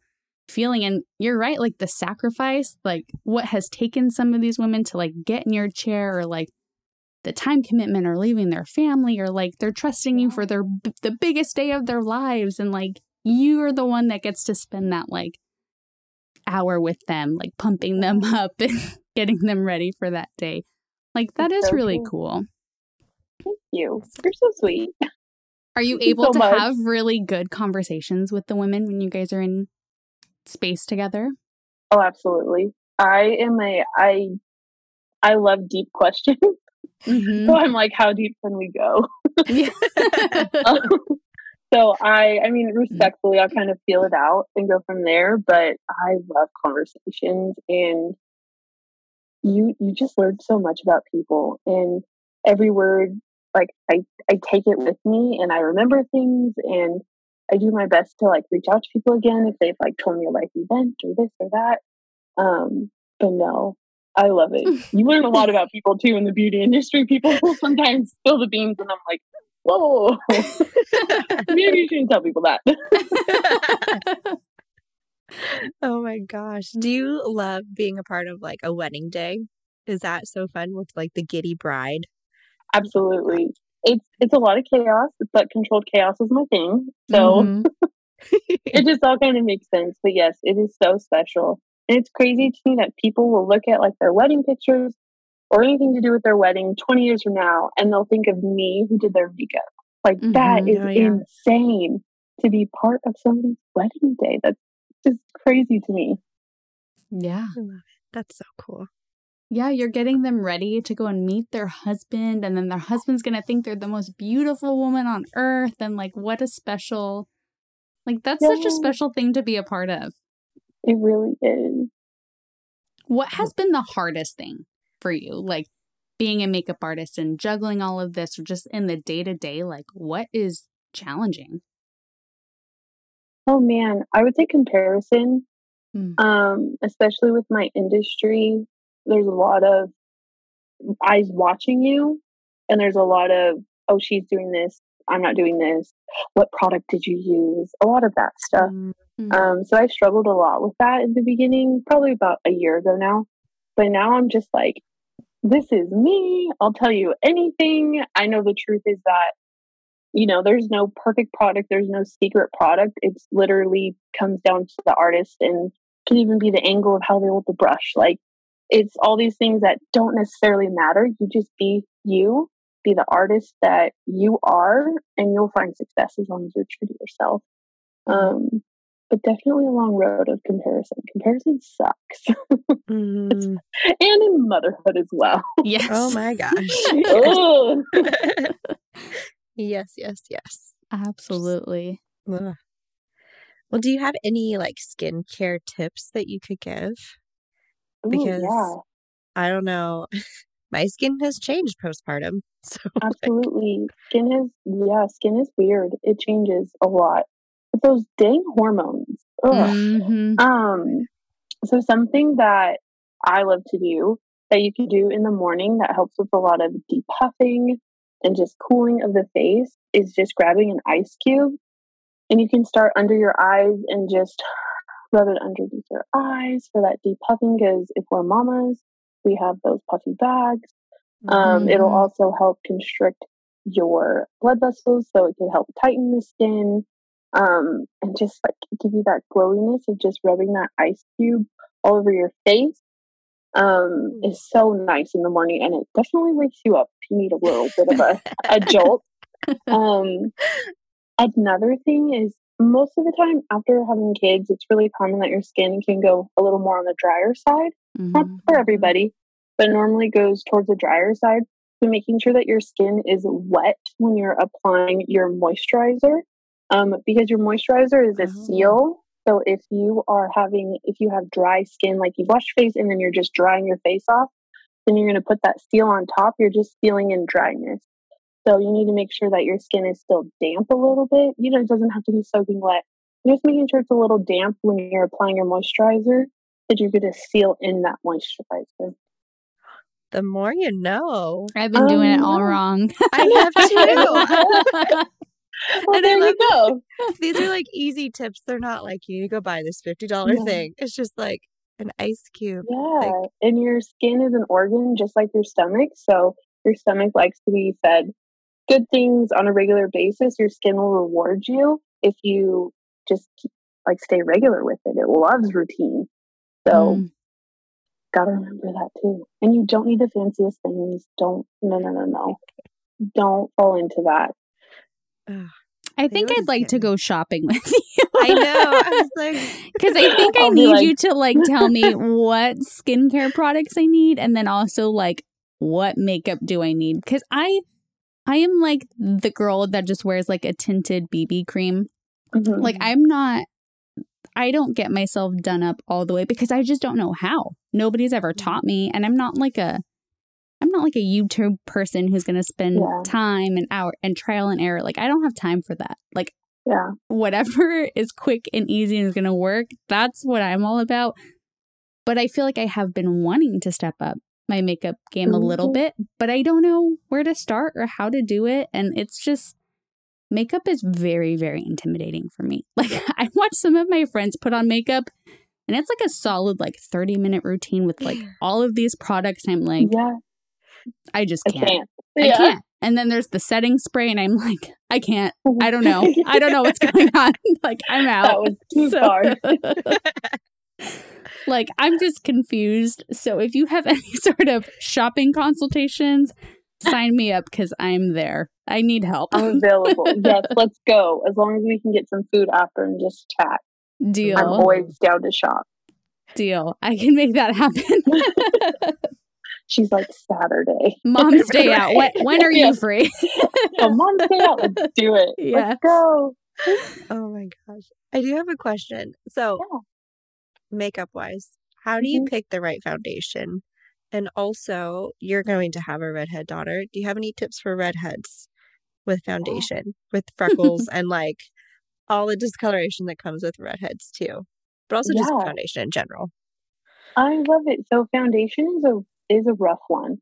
feeling and you're right like the sacrifice like what has taken some of these women to like get in your chair or like the time commitment or leaving their family or like they're trusting you for their the biggest day of their lives and like you are the one that gets to spend that like hour with them like pumping them up and getting them ready for that day like that That's is so really cool. cool Thank you. You're so sweet. are you Thank you able so to much. have really good conversations with the women when you guys are in space together Oh, absolutely. I am a I I love deep questions. Mhm. So I'm like, how deep can we go? Yeah. so I I mean respectfully I'll kind of feel it out and go from there. But I love conversations and you you just learn so much about people and every word like I, I take it with me and I remember things and I do my best to like reach out to people again if they've like told me a life event or this or that. Um, but no, I love it. You learn a lot about people too in the beauty industry. People will sometimes spill the beans and I'm like, whoa, maybe you shouldn't tell people that. oh my gosh. Do you love being a part of like a wedding day? Is that so fun with like the giddy bride? Absolutely. It's it's a lot of chaos, but controlled chaos is my thing. So Mhm. it just all kind of makes sense. But yes, it is so special. And it's crazy to me that people will look at like their wedding pictures or anything to do with their wedding 20 years from now and they'll think of me who did their makeup. Like that Mhm. is Oh, yeah. insane to be part of somebody's wedding day. That's just crazy to me. yeah I love it. That's so cool. Yeah, you're getting them ready to go and meet their husband, and then their husband's gonna think they're the most beautiful woman on earth, and like, what a special, like, that's such a special thing to be a part of. It really is. What has been the hardest thing for you? Like, being a makeup artist and juggling all of this, or just in the day to day, like, what is challenging? Oh man, I would say comparison. Mm. Um, especially with my industry, there's a lot of eyes watching you, and there's a lot of oh, she's doing this, I'm not doing this. What product did you use? A lot of that stuff. Mm, Mm. Um, so I struggled a lot with that in the beginning, probably about a year ago now. But now I'm just like, this is me. I'll tell you anything. I know the truth is that, you know, there's no perfect product, there's no secret product. It's literally comes down to the artist and can even be the angle of how they hold the brush. Like, it's all these things that don't necessarily matter. You just be you, be the artist that you are, and you'll find success as long as you're true to yourself. Um, but definitely a long road of comparison. Comparison sucks, mm. and in motherhood as well. Yes. Oh my gosh. Ugh. yes, yes, yes. Absolutely. Ugh. Well, do you have any like skincare tips that you could give? Ooh, Because yeah, I don't know. My skin has changed postpartum. So like, absolutely. Skin is yeah, skin is weird. It changes a lot. Those dang hormones. Ugh. Mhm. Um, so something that I love to do that you can do in the morning that helps with a lot of depuffing and just cooling of the face is just grabbing an ice cube and you can start under your eyes and just rub it underneath your eyes for that depuffing because if we're mamas, we have those puffy bags. Um, It'll Mhm. also help constrict your blood vessels, so it can help tighten the skin, um, and just like give you that glowiness of just rubbing that ice cube all over your face. Um, Mm. is so nice in the morning, and it definitely wakes you up if you need a little bit of a, a jolt. Um, another thing is most of the time after having kids, it's really common that your skin can go a little more on the drier side not Mhm. for everybody, but normally goes towards the drier side. So making sure that your skin is wet when you're applying your moisturizer, um, because your moisturizer is a Oh. seal. So if you are having, if you have dry skin, like you wash your face and then you're just drying your face off, then you're going to put that seal on top. You're just sealing in dryness. So you need to make sure that your skin is still damp a little bit. You know, it doesn't have to be soaking wet. You're just making sure it's a little damp when you're applying your moisturizer that you're going to seal in that moisturizer. the more you know. I've been doing it all Um, wrong. I have too. Well, And there you go. These are like easy tips. They're not like you need to go buy this fifty dollar Yeah. thing. It's just like an ice cube. Yeah, and your skin is an organ just like your stomach. So your stomach likes to be fed good things on a regular basis, your skin will reward you if you just keep, like stay regular with it. It loves routine. So Mm. gotta remember that too. And you don't need the fanciest things. Don't no no no no. Don't fall into that. I think I'd like to go shopping with you. I know. I was like, Because I think I I'll be need like- you to like tell me what skincare products I need and then also like what makeup do I need? Because I I am like the girl that just wears like a tinted BB cream. Mhm. Like I'm not I don't get myself done up all the way because I just don't know how. Nobody's ever taught me and I'm not like a I'm not like a YouTube person who's going to spend Yeah. time and hour and trial and error. Like I don't have time for that. Like yeah. whatever is quick and easy and is going to work, that's what I'm all about. But I feel like I have been wanting to step up my makeup game a little Mhm. bit, but I don't know where to start or how to do it. And it's just, makeup is very, very intimidating for me. Like, I watch some of my friends put on makeup. And it's like a solid like 30 minute routine with like all of these products. And I'm like, yeah. I just can't. can't. I can't. And then there's the setting spray, and I'm like, I can't. I don't know. I don't know what's going on. like I'm out. That was too So- far. like I'm just confused. So if you have any sort of shopping consultations, sign me up because I'm there. I need help. I'm available. yes, let's go. As long as we can get some food after and just chat. Deal. I'm always down to shop. Deal. I can make that happen. She's like Saturday. Mom's day out. When, when are you free? On, stay out. Let's do it. Yes. Let's go. oh my gosh. I do have a question. So, Yeah. makeup wise, how do you Mhm. pick the right foundation? And also, you're going to have a redhead daughter. Do you have any tips for redheads with foundation, with freckles, and like all the discoloration that comes with redheads too? But also just foundation in general. I love it. So foundation is a is a rough one.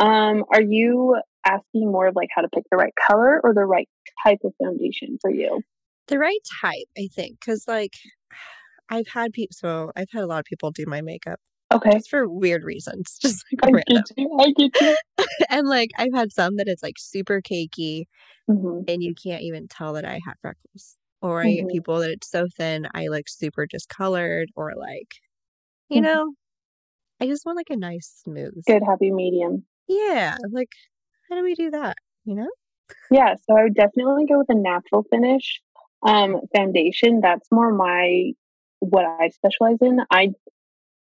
Um, are you asking more of like how to pick the right color or the right type of foundation for you? The right type, I think, because like I've had people, so I've had a lot of people do my makeup Okay. just for weird reasons, just I like random. get you. I get you. and like I've had some that it's like super cakey hmm and you can't even tell that I have freckles. Or I get Mhm. people that it's so thin I look super discolored or like you Mhm. know, I just want like a nice smooth. Good happy medium. Yeah. Like how do we do that? You know? Yeah, so I would definitely go with a natural finish um, foundation. That's more my what I specialize in. I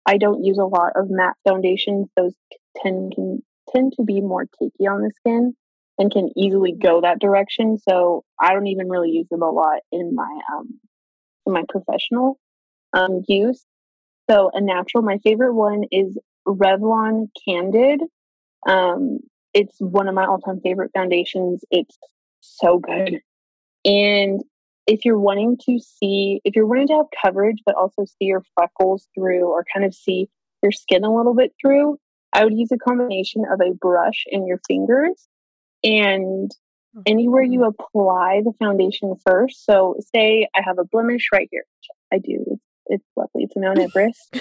I don't use a lot of matte foundations. Those tend can tend to be more cakey on the skin and can easily go that direction. So I don't even really use them a lot in my um in my professional um use. So a natural, my favorite one is Revlon Candid. Um, it's one of my all-time favorite foundations. It's so good. And if you're wanting to see, if you're wanting to have coverage, but also see your freckles through or kind of see your skin a little bit through, I would use a combination of a brush and your fingers and anywhere you apply the foundation first. So, say I have a blemish right here. I do. It's, it's lovely. to a Mount Everest.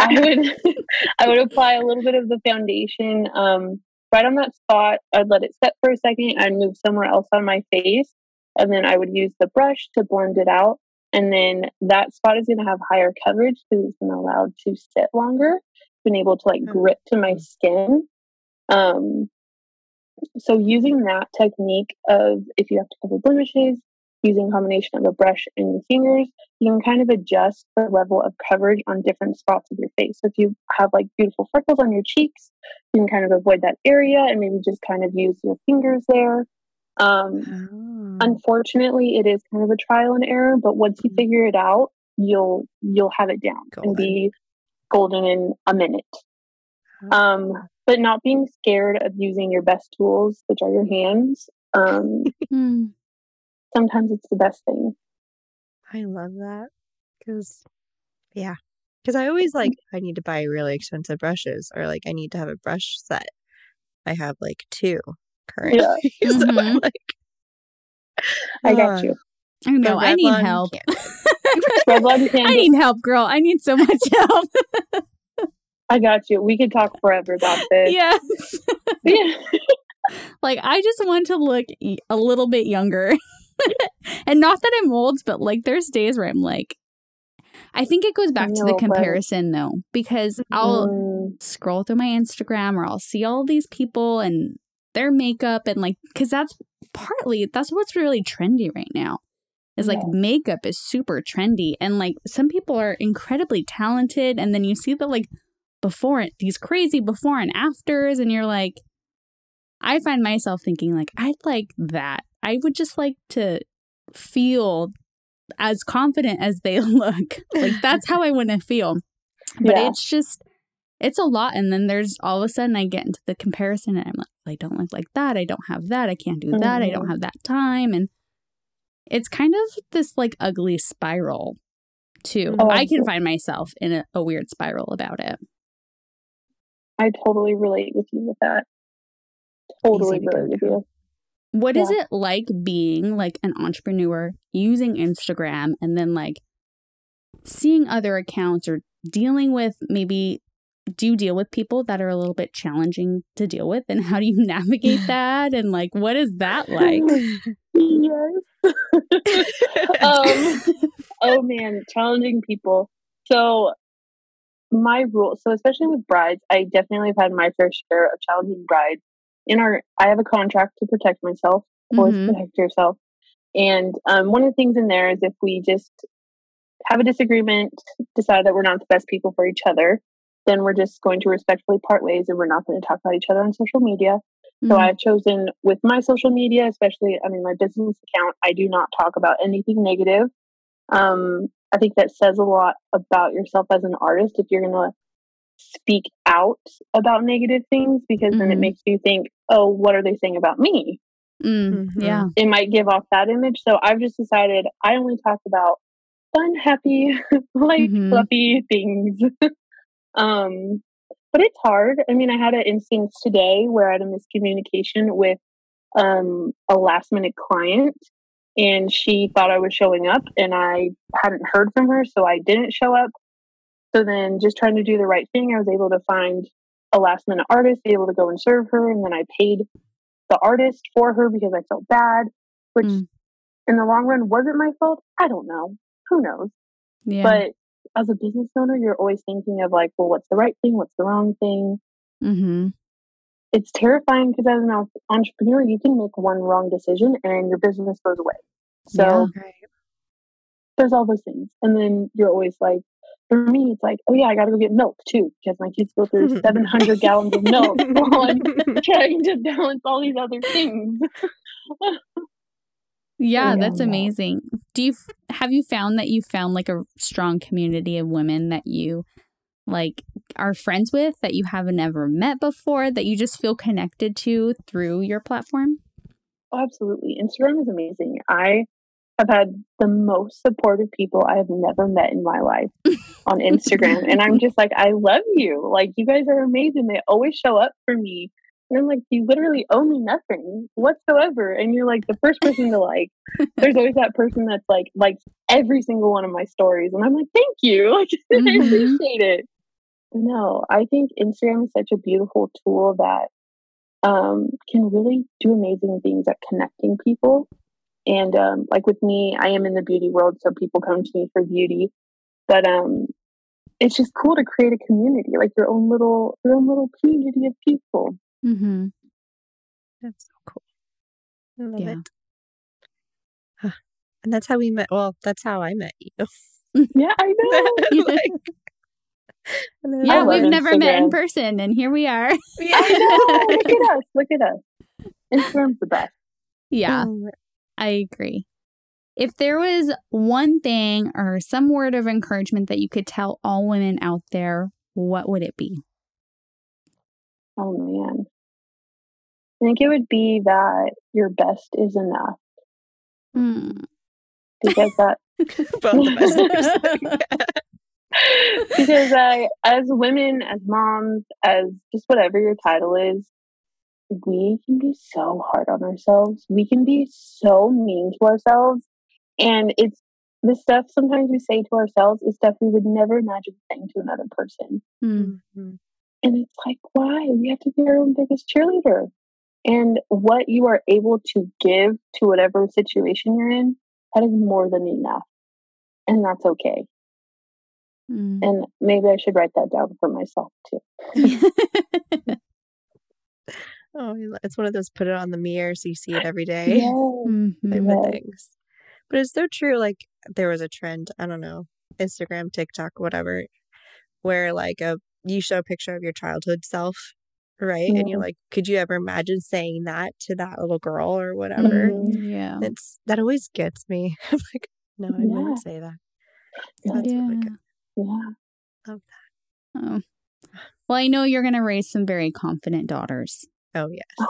I would I would apply a little bit of the foundation um, right on that spot. I'd let it set for a second. I'd move somewhere else on my face, and then I would use the brush to blend it out. And then that spot is going to have higher coverage because it's been allowed to sit longer, been able to like Mm. grip to my skin. Um, so using that technique of if you have to cover blemishes, using a combination of a brush and your fingers, you can kind of adjust the level of coverage on different spots of your face. So if you have like beautiful freckles on your cheeks, you can kind of avoid that area and maybe just kind of use your fingers there. Um, Oh. unfortunately, it is kind of a trial and error, but once you Mhm. figure it out, you'll you'll have it down and be golden in a minute. Um, but not being scared of using your best tools, which are your hands. Um, Hmm. Sometimes it's the best thing. I love that because, yeah, because I always like I need to buy really expensive brushes or like I need to have a brush set. I have like two currently, so I'm Mhm. like, I uh, got you. I know. I need help. I need help, girl. I need so much help. I got you. We could talk forever about this. yes. yeah. like I just want to look a little bit younger. and not that I'm old, but like there's days where I'm like I think it goes back to the No, but- comparison though, because I'll Mm, scroll through my Instagram or I'll see all these people and their makeup and like cuz that's partly that's what's really trendy right now. Is like Yeah. makeup is super trendy and like some people are incredibly talented and then you see the like before it these crazy before and afters and you're like I find myself thinking like I'd like that. I would just like to feel as confident as they look. Like that's how I want to feel. But Yeah. it's just it's a lot and then there's all of a sudden I get into the comparison and I'm like I don't look like that. I don't have that. I can't do that. I don't Mhm. have that time and it's kind of this like ugly spiral too. Oh, I can find myself in a, a weird spiral about it. I totally relate with you with that. Totally Easy to go relate with you. What is Yeah. it like being like an entrepreneur using Instagram and then like seeing other accounts or dealing with maybe do you deal with people that are a little bit challenging to deal with and how do you navigate that and like what is that like? yes. um, oh man, challenging people. So my rule, so especially with brides, I definitely have had my fair share of challenging brides. In our, I have a contract to protect myself. Always Mhm. protect yourself. And um, one of the things in there is if we just have a disagreement, decide that we're not the best people for each other, then we're just going to respectfully part ways, and we're not going to talk about each other on social media. So Mhm. I've chosen with my social media, especially, I mean, my business account, I do not talk about anything negative. Um, I think that says a lot about yourself as an artist if you're going to speak out about negative things because then it Mhm. makes you think, oh, what are they saying about me? Mm, Mhm. yeah. It might give off that image. So I've just decided I only talk about fun, happy, light, Mhm. fluffy things. um, but it's hard. I mean, I had an instance today where I had a miscommunication with um, a last minute client, and she thought I was showing up, and I hadn't heard from her, so I didn't show up. So then, just trying to do the right thing, I was able to find a last minute artist, be able to go and serve her, and then I paid the artist for her because I felt bad, which Mm. in the long run wasn't my fault. I don't know. Who knows? Yeah. But as a business owner, you're always thinking of like, well, what's the right thing? What's the wrong thing? Mm-hmm. It's terrifying because as an entrepreneur, you can make one wrong decision and your business goes away. So Yeah. Right. there's all those things. And then you're always like, for me, it's like, oh yeah, I got to go get milk too because my kids go through 700 gallons of milk while I'm trying to balance all these other things. Yeah, Yeah, that's amazing. Do you have you found that you found like a strong community of women that you like are friends with that you haven't ever met before that you just feel connected to through your platform? Oh, absolutely. Instagram is amazing. I have had the most supportive people I have never met in my life on Instagram. and I'm just like, I love you. Like, you guys are amazing. They always show up for me. And I'm like, you literally owe me nothing whatsoever. And you're like the first person to like. There's always that person that's like, likes every single one of my stories. And I'm like, thank you. Like, I Mhm. appreciate it. No, I think Instagram is such a beautiful tool that um, can really do amazing things at connecting people. And um, like with me, I am in the beauty world, so people come to me for beauty. But um, it's just cool to create a community, like your own little your own little community of people. Mm-hmm. That's so cool. I love Yeah. it. Huh. And that's how we met. Well, that's how I met you. Yeah, I know. Like- and Yeah, we've never met in person, and here we are. I know. Look at us. Look at us. Instagram's the best. yeah, Um, I agree. If there was one thing or some word of encouragement that you could tell all women out there, what would it be? Oh man. I think it would be that your best is enough Hmm. because that both of us. because I, as women, as moms, as just whatever your title is, we can be so hard on ourselves. We can be so mean to ourselves. And it's the stuff sometimes we say to ourselves is stuff we would never imagine saying to another person. Hmm. Mhm. And it's like, why? We have to be our own biggest cheerleader. And what you are able to give to whatever situation you're in, that is more than enough. And that's okay. Mm. And maybe I should write that down for myself too. Oh, it's one of those put it on the mirror so you see it every day type of Yeah. things. But it's so true. Like there was a trend, I don't know, Instagram, TikTok, whatever, where like a you show a picture of your childhood self, right? And you're like, could you ever imagine saying that to that little girl or whatever? Mhm. Yeah. It's that always gets me. I'm like, no, I Yeah. wouldn't say that. So Yeah. that's really Yeah. good. Yeah. Oh. Well, I know you're going to raise some very confident daughters. Oh yes.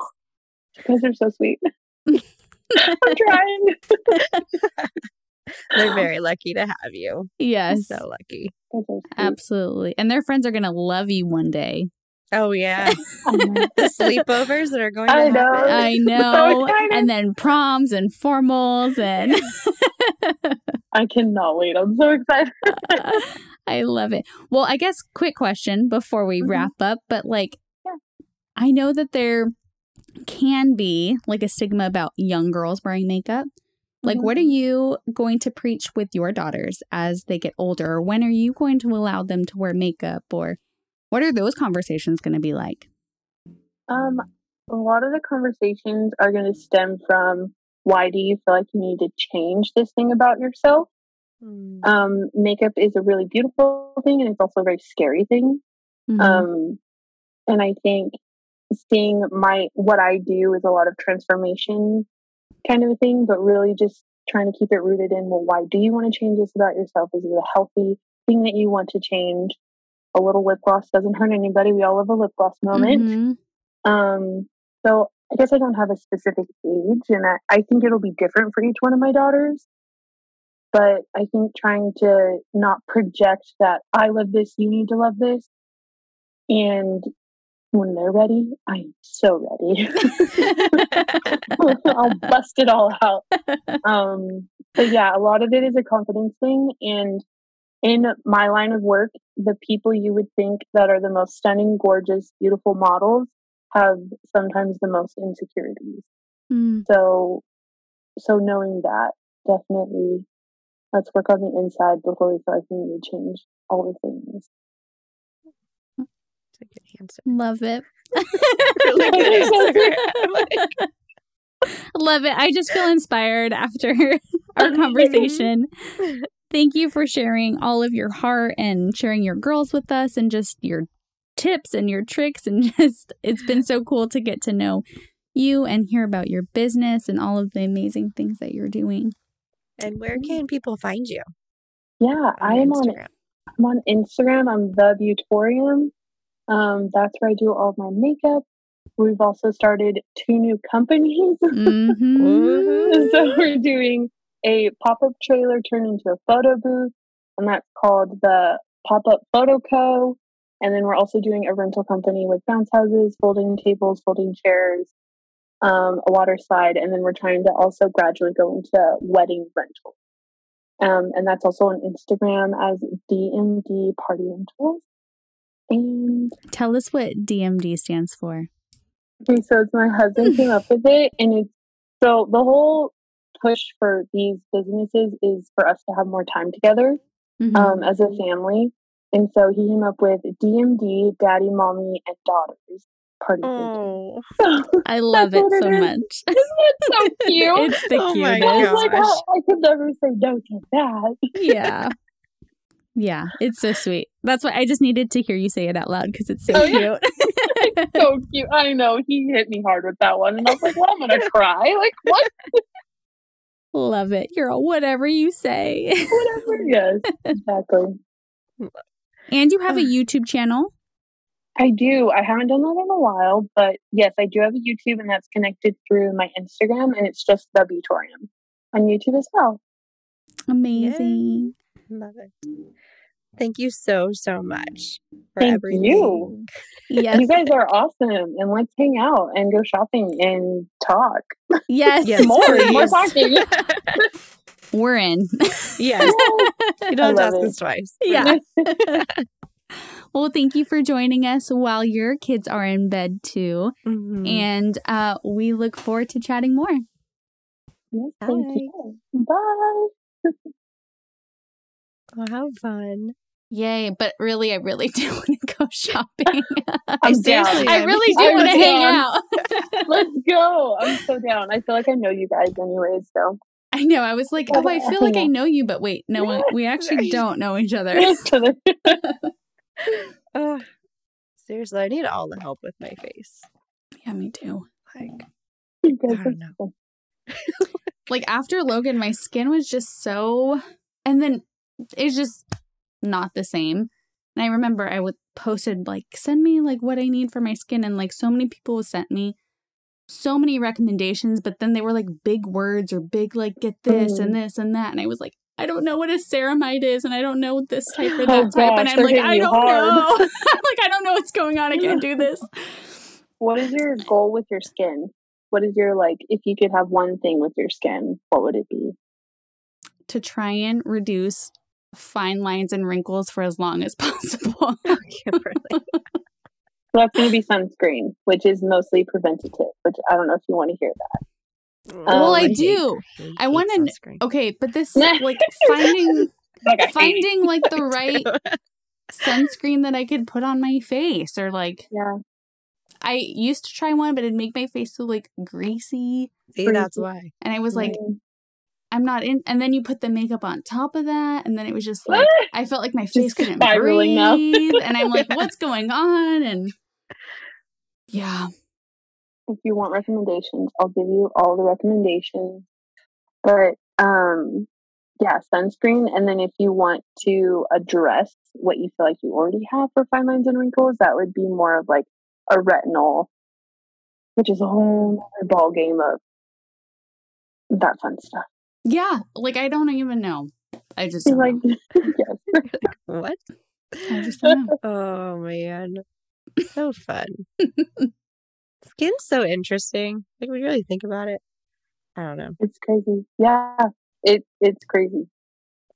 You guys are so sweet. I'm trying. They're very lucky to have you. Yes. So lucky. You guys are sweet. Absolutely. And their friends are going to love you one day. Oh yeah. I the sleepovers that are going to I happen. know. I know. excited. and then proms and formals and I cannot wait. I'm so excited. I love it. Well, I guess quick question before we Mhm. wrap up, but like Yeah. I know that there can be like a stigma about young girls wearing makeup. Like what are you going to preach with your daughters as they get older? Or When are you going to allow them to wear makeup or what are those conversations going to be like? Um, a lot of the conversations are going to stem from why do you feel like you need to change this thing about yourself? Mm. Um, makeup is a really beautiful thing and it's also a very scary thing. Mhm. Um, and I think seeing my what I do is a lot of transformation kind of a thing, but really just trying to keep it rooted in well, why do you want to change this about yourself? Is it a healthy thing that you want to change? A little lip gloss doesn't hurt anybody. We all have a lip gloss moment. Mhm. Um, so I guess I don't have a specific age, and I, I think it'll be different for each one of my daughters. But I think trying to not project that I love this, you need to love this, and when they're ready, I'm so ready. I'll bust it all out. Um, but yeah, a lot of it is a confidence thing, and in my line of work, the people you would think that are the most stunning, gorgeous, beautiful models have sometimes the most insecurities. Mm. So, so knowing that definitely, let's work on the inside before we start to change all the things. That's a good answer. Love it. Really good answer. I'm like, Love it. I just feel inspired after our conversation. Thank you for sharing all of your heart and sharing your girls with us and just your tips and your tricks. And just, it's been so cool to get to know you and hear about your business and all of the amazing things that you're doing. and where can people find you? Yeah, I am on Instagram. I'm on Instagram. I'm the Beautorium. Um, that's where I do all of my makeup. We've also started two new companies. Mhm. So we're doing a pop-up trailer turned into a photo booth, and that's called the Pop-Up Photo Co. And then we're also doing a rental company with bounce houses, folding tables, folding chairs, um, a water slide, and then we're trying to also gradually go into wedding rental. Um, and that's also on Instagram as DMD Party Rentals. And Tell us what DMD stands for. Okay, so it's my husband came up with it, and it's so the whole push for these businesses is for us to have more time together Mhm. um, as a family. And so he came up with DMD, Daddy, Mommy, and Daughters Party Oh, Center. I love it what it so is. much. it's so cute. it's the Oh my I cutest. was like, gosh. I, I could never say no to that. Yeah. Yeah, it's so sweet. That's why I just needed to hear you say it out loud because it's so Oh, yeah. cute. so cute. I know he hit me hard with that one, and I was like, "Well, I'm gonna cry." Like what? Love it. You're all whatever you say. Whatever. Yes, exactly. And you have a YouTube channel. I do. I haven't done that in a while, but yes, I do have a YouTube, and that's connected through my Instagram, and it's just the Beautorium on YouTube as well. Amazing. Love it. Thank you so, so much for Thank everything. you. Yes. You guys are awesome, and let's hang out and go shopping and talk. Yes. Yes, More, more talking. We're in. Yes. You I don't have to love ask it. us twice. yeah. well, thank you for joining us while your kids are in bed too. Mhm. And uh, we look forward to chatting more. Yes, thank Bye. you. Bye. Oh, how fun. Yay. But really, I really do want to go shopping. I'm down. seriously I really do I'm want to hang out. Let's go. I'm so down. I feel like I know you guys anyways, so. I know. I was like, oh, I feel like I know you, but wait, no, we- we actually don't know each other. Each other. Ugh. seriously, I need all the help with my face. Yeah, me too. Like, You guys I don't know. Like after Logan, my skin was just so, and then it's just not the same. And I remember I would posted like, send me like what I need for my skin, and like so many people sent me so many recommendations, but then they were like big words or big like get this and mm. this and that, and I was like. I don't know what a ceramide is, and I don't know this type or that Oh, type, and I'm like, I don't hard. know. Like, I don't know what's going on. I can't do this. What is your goal with your skin? What is your like? If you could have one thing with your skin, what would it be? To try and reduce fine lines and wrinkles for as long as possible. So that's going to be sunscreen, which is mostly preventative. Which I don't know if you want to hear that. well, I Um, do. hate I wanna kn- Okay, but this like finding Like I hate finding like the right sunscreen that I could put on my face or like Yeah. I used to try one but it'd make my face so like greasy See, that's why. and I was like Mm. I'm not in and then you put the makeup on top of that and then it was just like I felt like my face Just couldn't breathe and I'm like what's going on and yeah if you want recommendations, I'll give you all the recommendations. But um yeah, sunscreen and then if you want to address what you feel like you already have for fine lines and wrinkles, that would be more of like a retinol, which is a whole other ball game of that fun stuff. Yeah like I don't even know I just like. What? I just Oh man, so fun. Skin's so interesting. Like we really think about it. I don't know. It's crazy. Yeah. It it's crazy.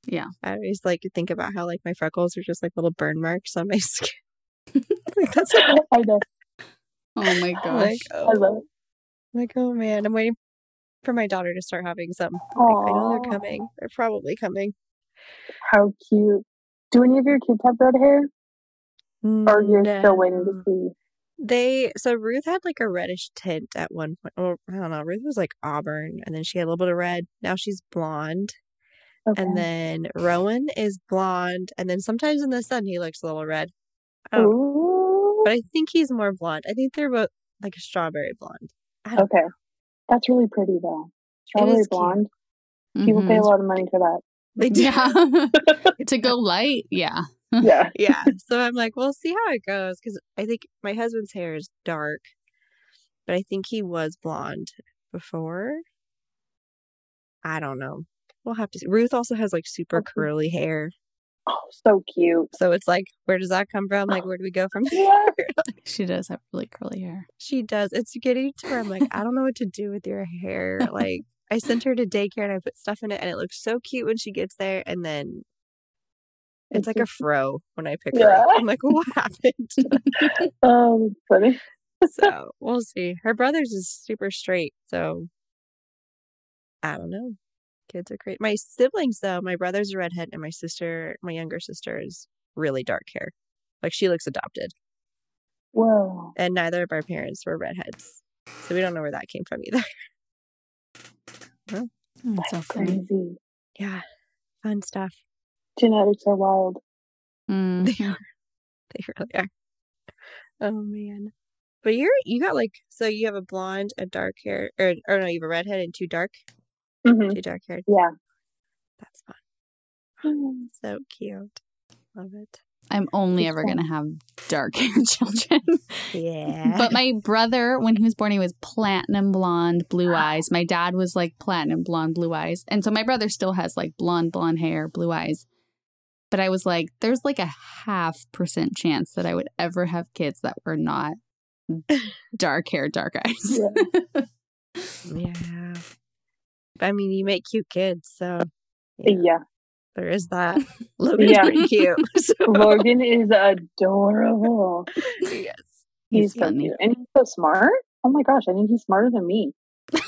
Yeah, I always like to think about how like my freckles are just like little burn marks on my skin. like, that's I know. oh my gosh like I oh, love it. like oh man, I'm waiting for my daughter to start having some. Like, I know they're coming. They're probably coming. How cute. Do any of your kids have red hair? Or mm, you're still waiting to see? They so Ruth had like a reddish tint at one point. Or I don't know. Ruth was like auburn, and then she had a little bit of red. Now she's blonde, Okay. and then Rowan is blonde, and then sometimes in the sun he looks a little red. I don't, Ooh. but I think he's more blonde. I think they're both like a strawberry blonde. I don't Okay. That's really pretty though. Strawberry blonde. People pay a mm-hmm. lot of money for that. They do. yeah to go light yeah Yeah. yeah. So I'm like, we'll see how it goes because I think my husband's hair is dark, but I think he was blonde before. I don't know. We'll have to see. Ruth also has like super curly hair. Oh, so cute. So it's like, where does that come from? Like, where do we go from Yeah. there? She does have really curly hair. she does. It's getting to where I'm like, I don't know what to do with your hair. Like, I sent her to daycare and I put stuff in it, and it looks so cute when she gets there, and then it's It's like a fro when I pick her up. I'm like, what happened? Oh, funny. so we'll see. Her brother's is super straight, so I don't know. Kids are great. My siblings, though, my brother's a redhead, and my sister, my younger sister, is really dark hair. Like she looks adopted, Whoa. and neither of our parents were redheads, so we don't know where that came from either. Oh, That's so That's funny. crazy. yeah, fun stuff. Genetics are wild. Mm. They are. They really are. Oh man. But you're you got like so you have a blonde, a dark hair, or or no, you have a redhead and two dark, hmm two dark haired. Yeah. That's fun. So cute. Love it. I'm only ever gonna have dark haired children. Yeah. but my brother, when he was born, he was platinum blonde, blue eyes. My dad was like platinum blonde, blue eyes. And so my brother still has like blonde, blonde hair, blue eyes. But I was like, there's like a half percent chance that I would ever have kids that were not dark hair, dark eyes. Yeah. yeah. I mean, you make cute kids, so Yeah. there is that. Logan's Yeah. pretty cute. So- Logan is adorable. yes. He's, He's so funny. cute. And he's so smart. Oh my gosh, I think he's smarter than me.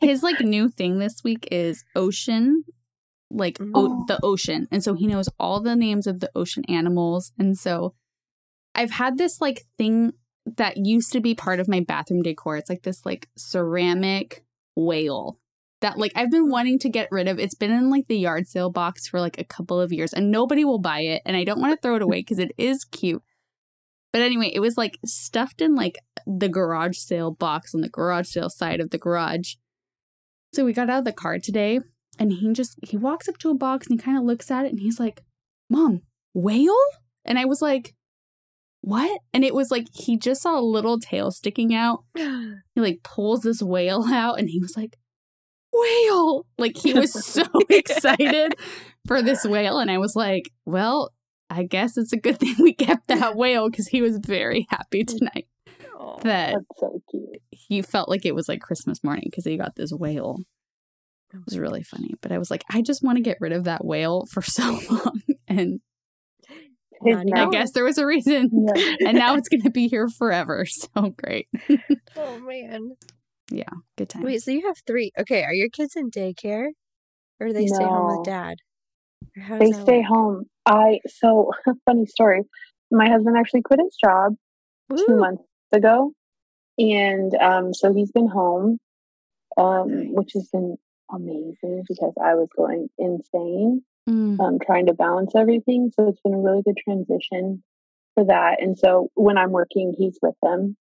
His like new thing this week is ocean, like o- Oh. the ocean, and so he knows all the names of the ocean animals. And so I've had this like thing that used to be part of my bathroom decor. It's like this like ceramic whale that like I've been wanting to get rid of. It's been in like the yard sale box for like a couple of years, and nobody will buy it. And I don't want to throw it away because it is cute. But anyway, it was like stuffed in like the garage sale box on the garage sale side of the garage. So we got out of the car today and he just he walks up to a box and he kind of looks at it and he's like, "Mom, whale?" And I was like, "What?" And it was like he just saw a little tail sticking out. He like pulls this whale out and he was like, "Whale!" Like he was so excited for this whale and I was like, "Well, I guess it's a good thing we kept that whale because he was very happy tonight Aw. that That's so cute. he felt like it was like Christmas morning because he got this whale. It was really funny. But I was like, I just want to get rid of that whale for so long. And His Not I guess there was a reason. Yeah. And now it's going to be here forever. So great. Oh man. Yeah. Good time. Wait, so you have three. Okay, are your kids in daycare? Or do they stay home with dad? They stay work? home. I so funny story. My husband actually quit his job two months ago, and um, so he's been home, um, which has been amazing because I was going insane, Mm. um, trying to balance everything. So it's been a really good transition for that. And so when I'm working, he's with them,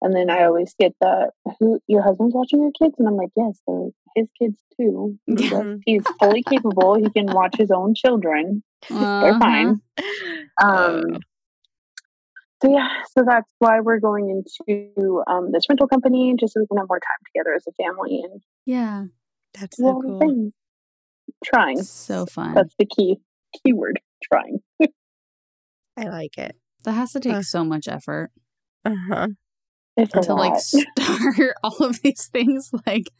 and then I always get the who your husband's watching your kids, and I'm like, yes, they're his kids too. Yeah. He's fully capable. He can watch his own children. They're Uh-huh. fine. Oh. Um, so yeah, so that's why we're going into um, this rental company just so we can have more time together as a family and Yeah. That's so the cool. things. Trying. So fun. That's the key keyword. Trying. I like it. that has to take Uh. so much effort Uh huh. It's a to like start all of these things. Like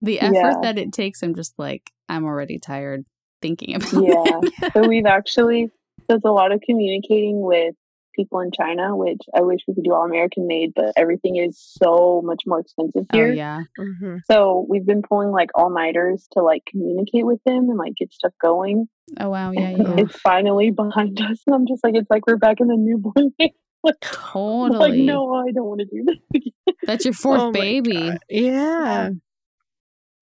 the effort Yeah. that it takes, I'm just like, I'm already tired thinking about Yeah. it. so we've actually there's a lot of communicating with people in China, which I wish we could do all American made, but everything is so much more expensive oh, here. yeah. hmm So we've been pulling like all nighters to like communicate with them and like get stuff going. Oh, wow. Yeah. Yeah. It's finally behind us. And I'm just like, it's like we're back in the newborn phase. Like, Totally. like, no, I don't want to do this. That's your fourth Oh baby. Yeah.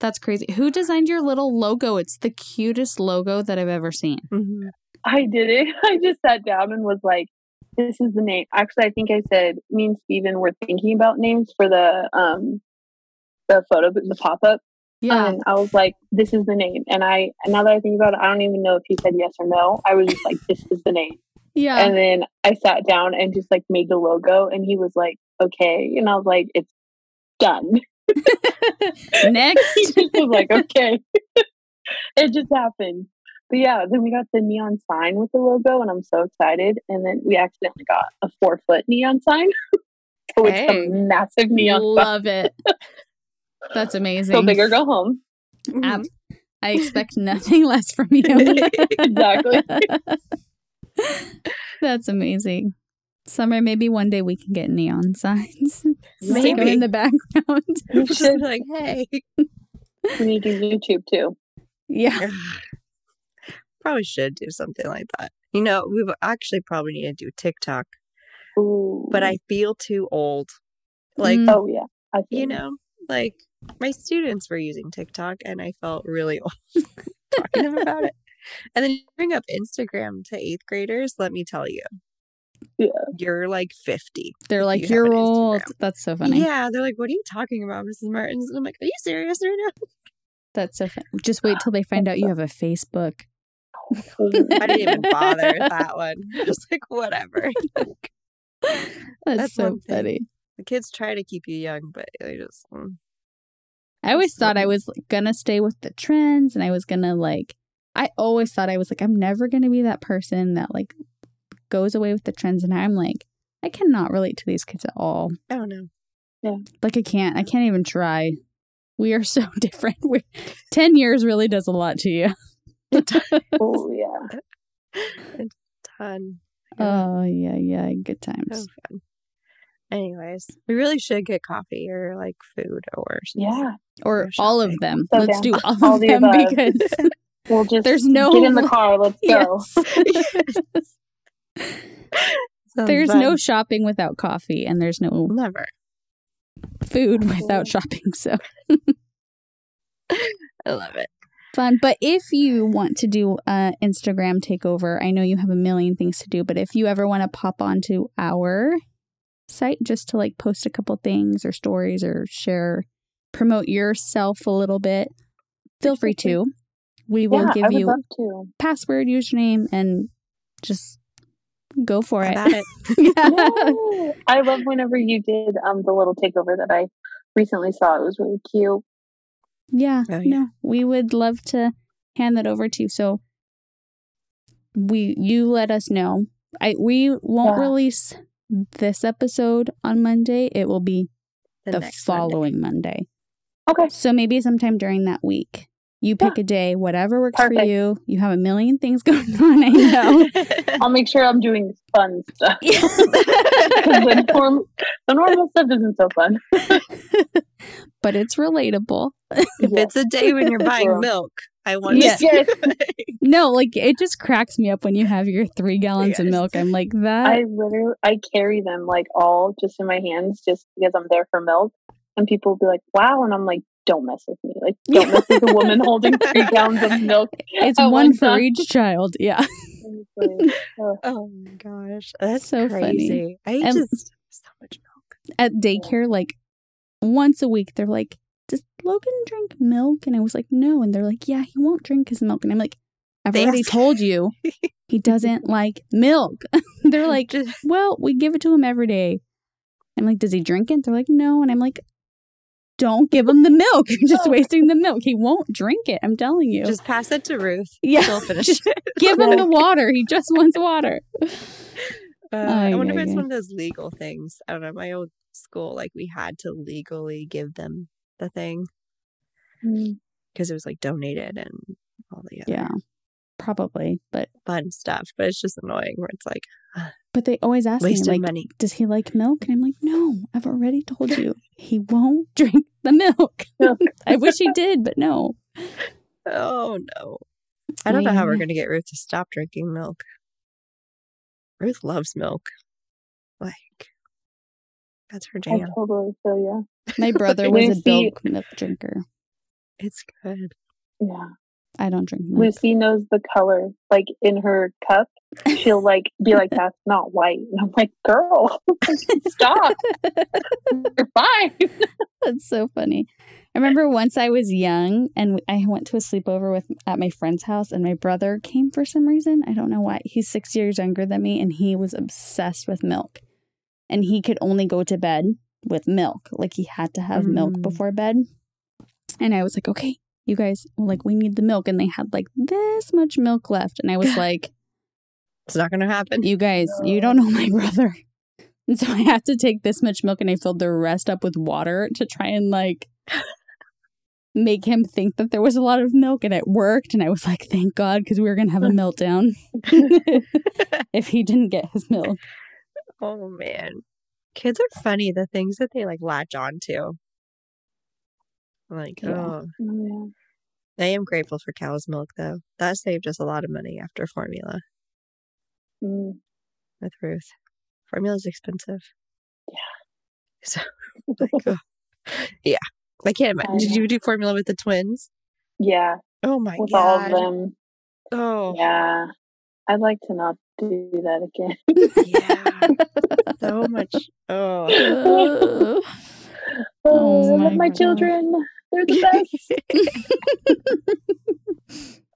That's crazy. Who designed your little logo? It's the cutest logo that I've ever seen. Mhm. I did it. I just sat down and was like, this is the name. Actually, I think I said me and Steven were thinking about names for the um the photo the pop up. Yeah. And I was like, this is the name. And I now that I think about it, I don't even know if he said yes or no. I was just like, this is the name. yeah. And then I sat down and just like made the logo and he was like, okay. And I was like, it's done. he Next. just was like, okay. it just happened. But yeah, then we got the neon sign with the logo and I'm so excited. And then we accidentally got a four foot neon sign. so it's Hey. a massive neon sign. Love it. That's amazing. So big or go home. Ab- mm-hmm. I expect nothing less from you. Exactly. That's amazing. Summer, maybe one day we can get neon signs. Stick 'em Maybe. in the background. We Just like, hey. we need to YouTube too. Yeah. Probably should do something like that. You know, we actually probably need to do TikTok, Ooh. but I feel too old. Like, Mm. Oh yeah. I feel you know, like my students were using TikTok and I felt really old talking to them about it. And then you bring up Instagram to eighth graders, let me tell you. Yeah. You're like 50. They're like, you you're old. Instagram." That's so funny. Yeah, they're like, what are you talking about, Mrs. Martins? And I'm like, are you serious right now? That's so funny. Just wait till they find out you have a Facebook. I didn't even bother with that one. Just like, whatever. That's, That's so funny. The kids try to keep you young, but they just. mm. I always thought I was like, gonna stay with the trends and I was gonna like I always thought I was like I'm never gonna be that person that like goes away with the trends and I'm like I cannot relate to these kids at all. Oh, no. Yeah. Like I can't I can't even try. We are so different. We 10 years really does a lot to you. oh yeah. A Ton. Oh yeah, yeah, good times. Anyways, we really should get coffee or like food or something. Yeah. Or Or all of them. So Let's down. do all, All of the them above. because We'll just There's no- get in the car. Let's go. yes. Sounds there's fun. no shopping without coffee, and there's no never. food without shopping. So I love it. Fun. But if you want to do a Instagram takeover, I know you have a million things to do, but if you ever want to pop onto our site just to like post a couple things or stories or share, promote yourself a little bit, feel free to. We will yeah, give you love password, username, and just go for it. it? Yeah. I love whenever you did um the little takeover that I recently saw. It was really cute. Yeah, Oh, yeah. no, we would love to hand that over to you. So we, you let us know. I we won't Yeah. release this episode on Monday. It will be the, Monday. following Monday. Okay. So maybe sometime during that week. You pick a day, whatever works for you. You have a million things going on. I know. I'll make sure I'm doing fun stuff. Yeah. 'Cause the, norm, the normal stuff isn't so fun. but it's relatable. if it's a day when you're buying True. milk, I want Yeah. to see it. No, like it just cracks me up when you have your three gallons of milk. I'm like that. I literally I carry them like all just in my hands just because I'm there for milk. And people will be like, Wow, and I'm like, Don't mess with me. Like don't mess with a woman holding three gallons of milk. it's at one for time. each child. Yeah. Ugh. Uh, oh my gosh, that's So so funny. crazy. I And- just so much milk. At daycare, like once a week, they're like, Does Logan drink milk? And I was like, No. And they're like, Yeah, he won't drink his milk. And I'm like, I've They already ask- told you he doesn't like milk. they're like, Well, we give it to him every day. I'm like, Does he drink it? They're like, No. And I'm like, Don't give him the milk. You're just wasting the milk. He won't drink it. I'm telling you. just pass it to Ruth. yeah. She'll finish it. give him the water. He just wants water. Uh, I Ay, wonder if it's ay. one of those legal things. I don't know. My old school, like we had to legally give them the thing Mm. because it was like donated and all the other Yeah. Probably. But fun stuff. But it's just annoying where it's like but they always ask me like money. does he like milk? And I'm like, no, I've already told you he won't drink the milk. Milk. I wish he did, but no. Oh no. I don't know how we're going to get Ruth to stop drinking milk. Ruth loves milk. Like, that's her I jam. totally feel you. My brother was a see- milk milk drinker. It's good. Yeah. I don't drink milk. Lucy knows the color. Like in her cup, she'll like be like, That's not white. And I'm like, Girl, stop. You're fine. That's so funny. I remember once I was young and I went to a sleepover with at my friend's house and my brother came for some reason. I don't know why. He's 6 years younger than me and he was obsessed with milk. And he could only go to bed with milk. Like he had to have milk Mm. before bed. And I was like, "Okay, you guys, like we need the milk." And they had like this much milk left and I was like, It's not going to happen. you guys, you don't know my brother. And so I had to take this much milk and I filled the rest up with water to try and like make him think that there was a lot of milk and it worked. And I was like, thank God, because we were going to have a meltdown if he didn't get his milk. Oh man. Kids are funny, the things that they like latch on to. Like, Yeah. oh. Oh, I am grateful for cow's milk though. That saved us a lot of money after formula. Mm. with Ruth. Formula's expensive. Yeah. So like, oh. yeah. I can't I imagine. Did you do formula with the twins? Yeah. Oh my god, With all of them. Oh Yeah. I'd like to not do that again. yeah. so much. Oh. Oh. Oh, I oh, my love my God. children. They're the best.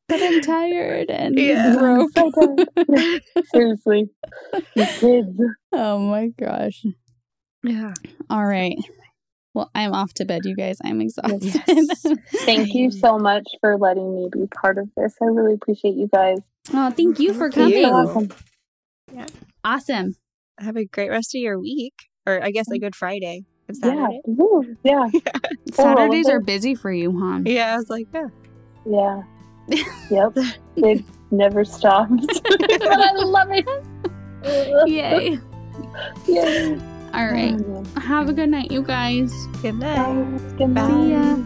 but I'm tired and Yeah. broke. So. Seriously. These kids. oh my gosh. yeah. All right. Well, I'm off to bed, you guys. I'm exhausted. Yes. Thank you so much for letting me be part of this. I really appreciate you guys. oh, thank you for Thank coming. you. Awesome. Awesome. Have a great rest of your week. Or I guess a good Friday. And Yeah. Saturday. Woo. Yeah. Saturdays of are busy for you, huh? Yeah, I was like, yeah. Yeah. Yep. It never stops. but I love it. Yay. Yay. All right. Mm-hmm. Have a good night, you guys. Good night. Good Bye. night. See ya.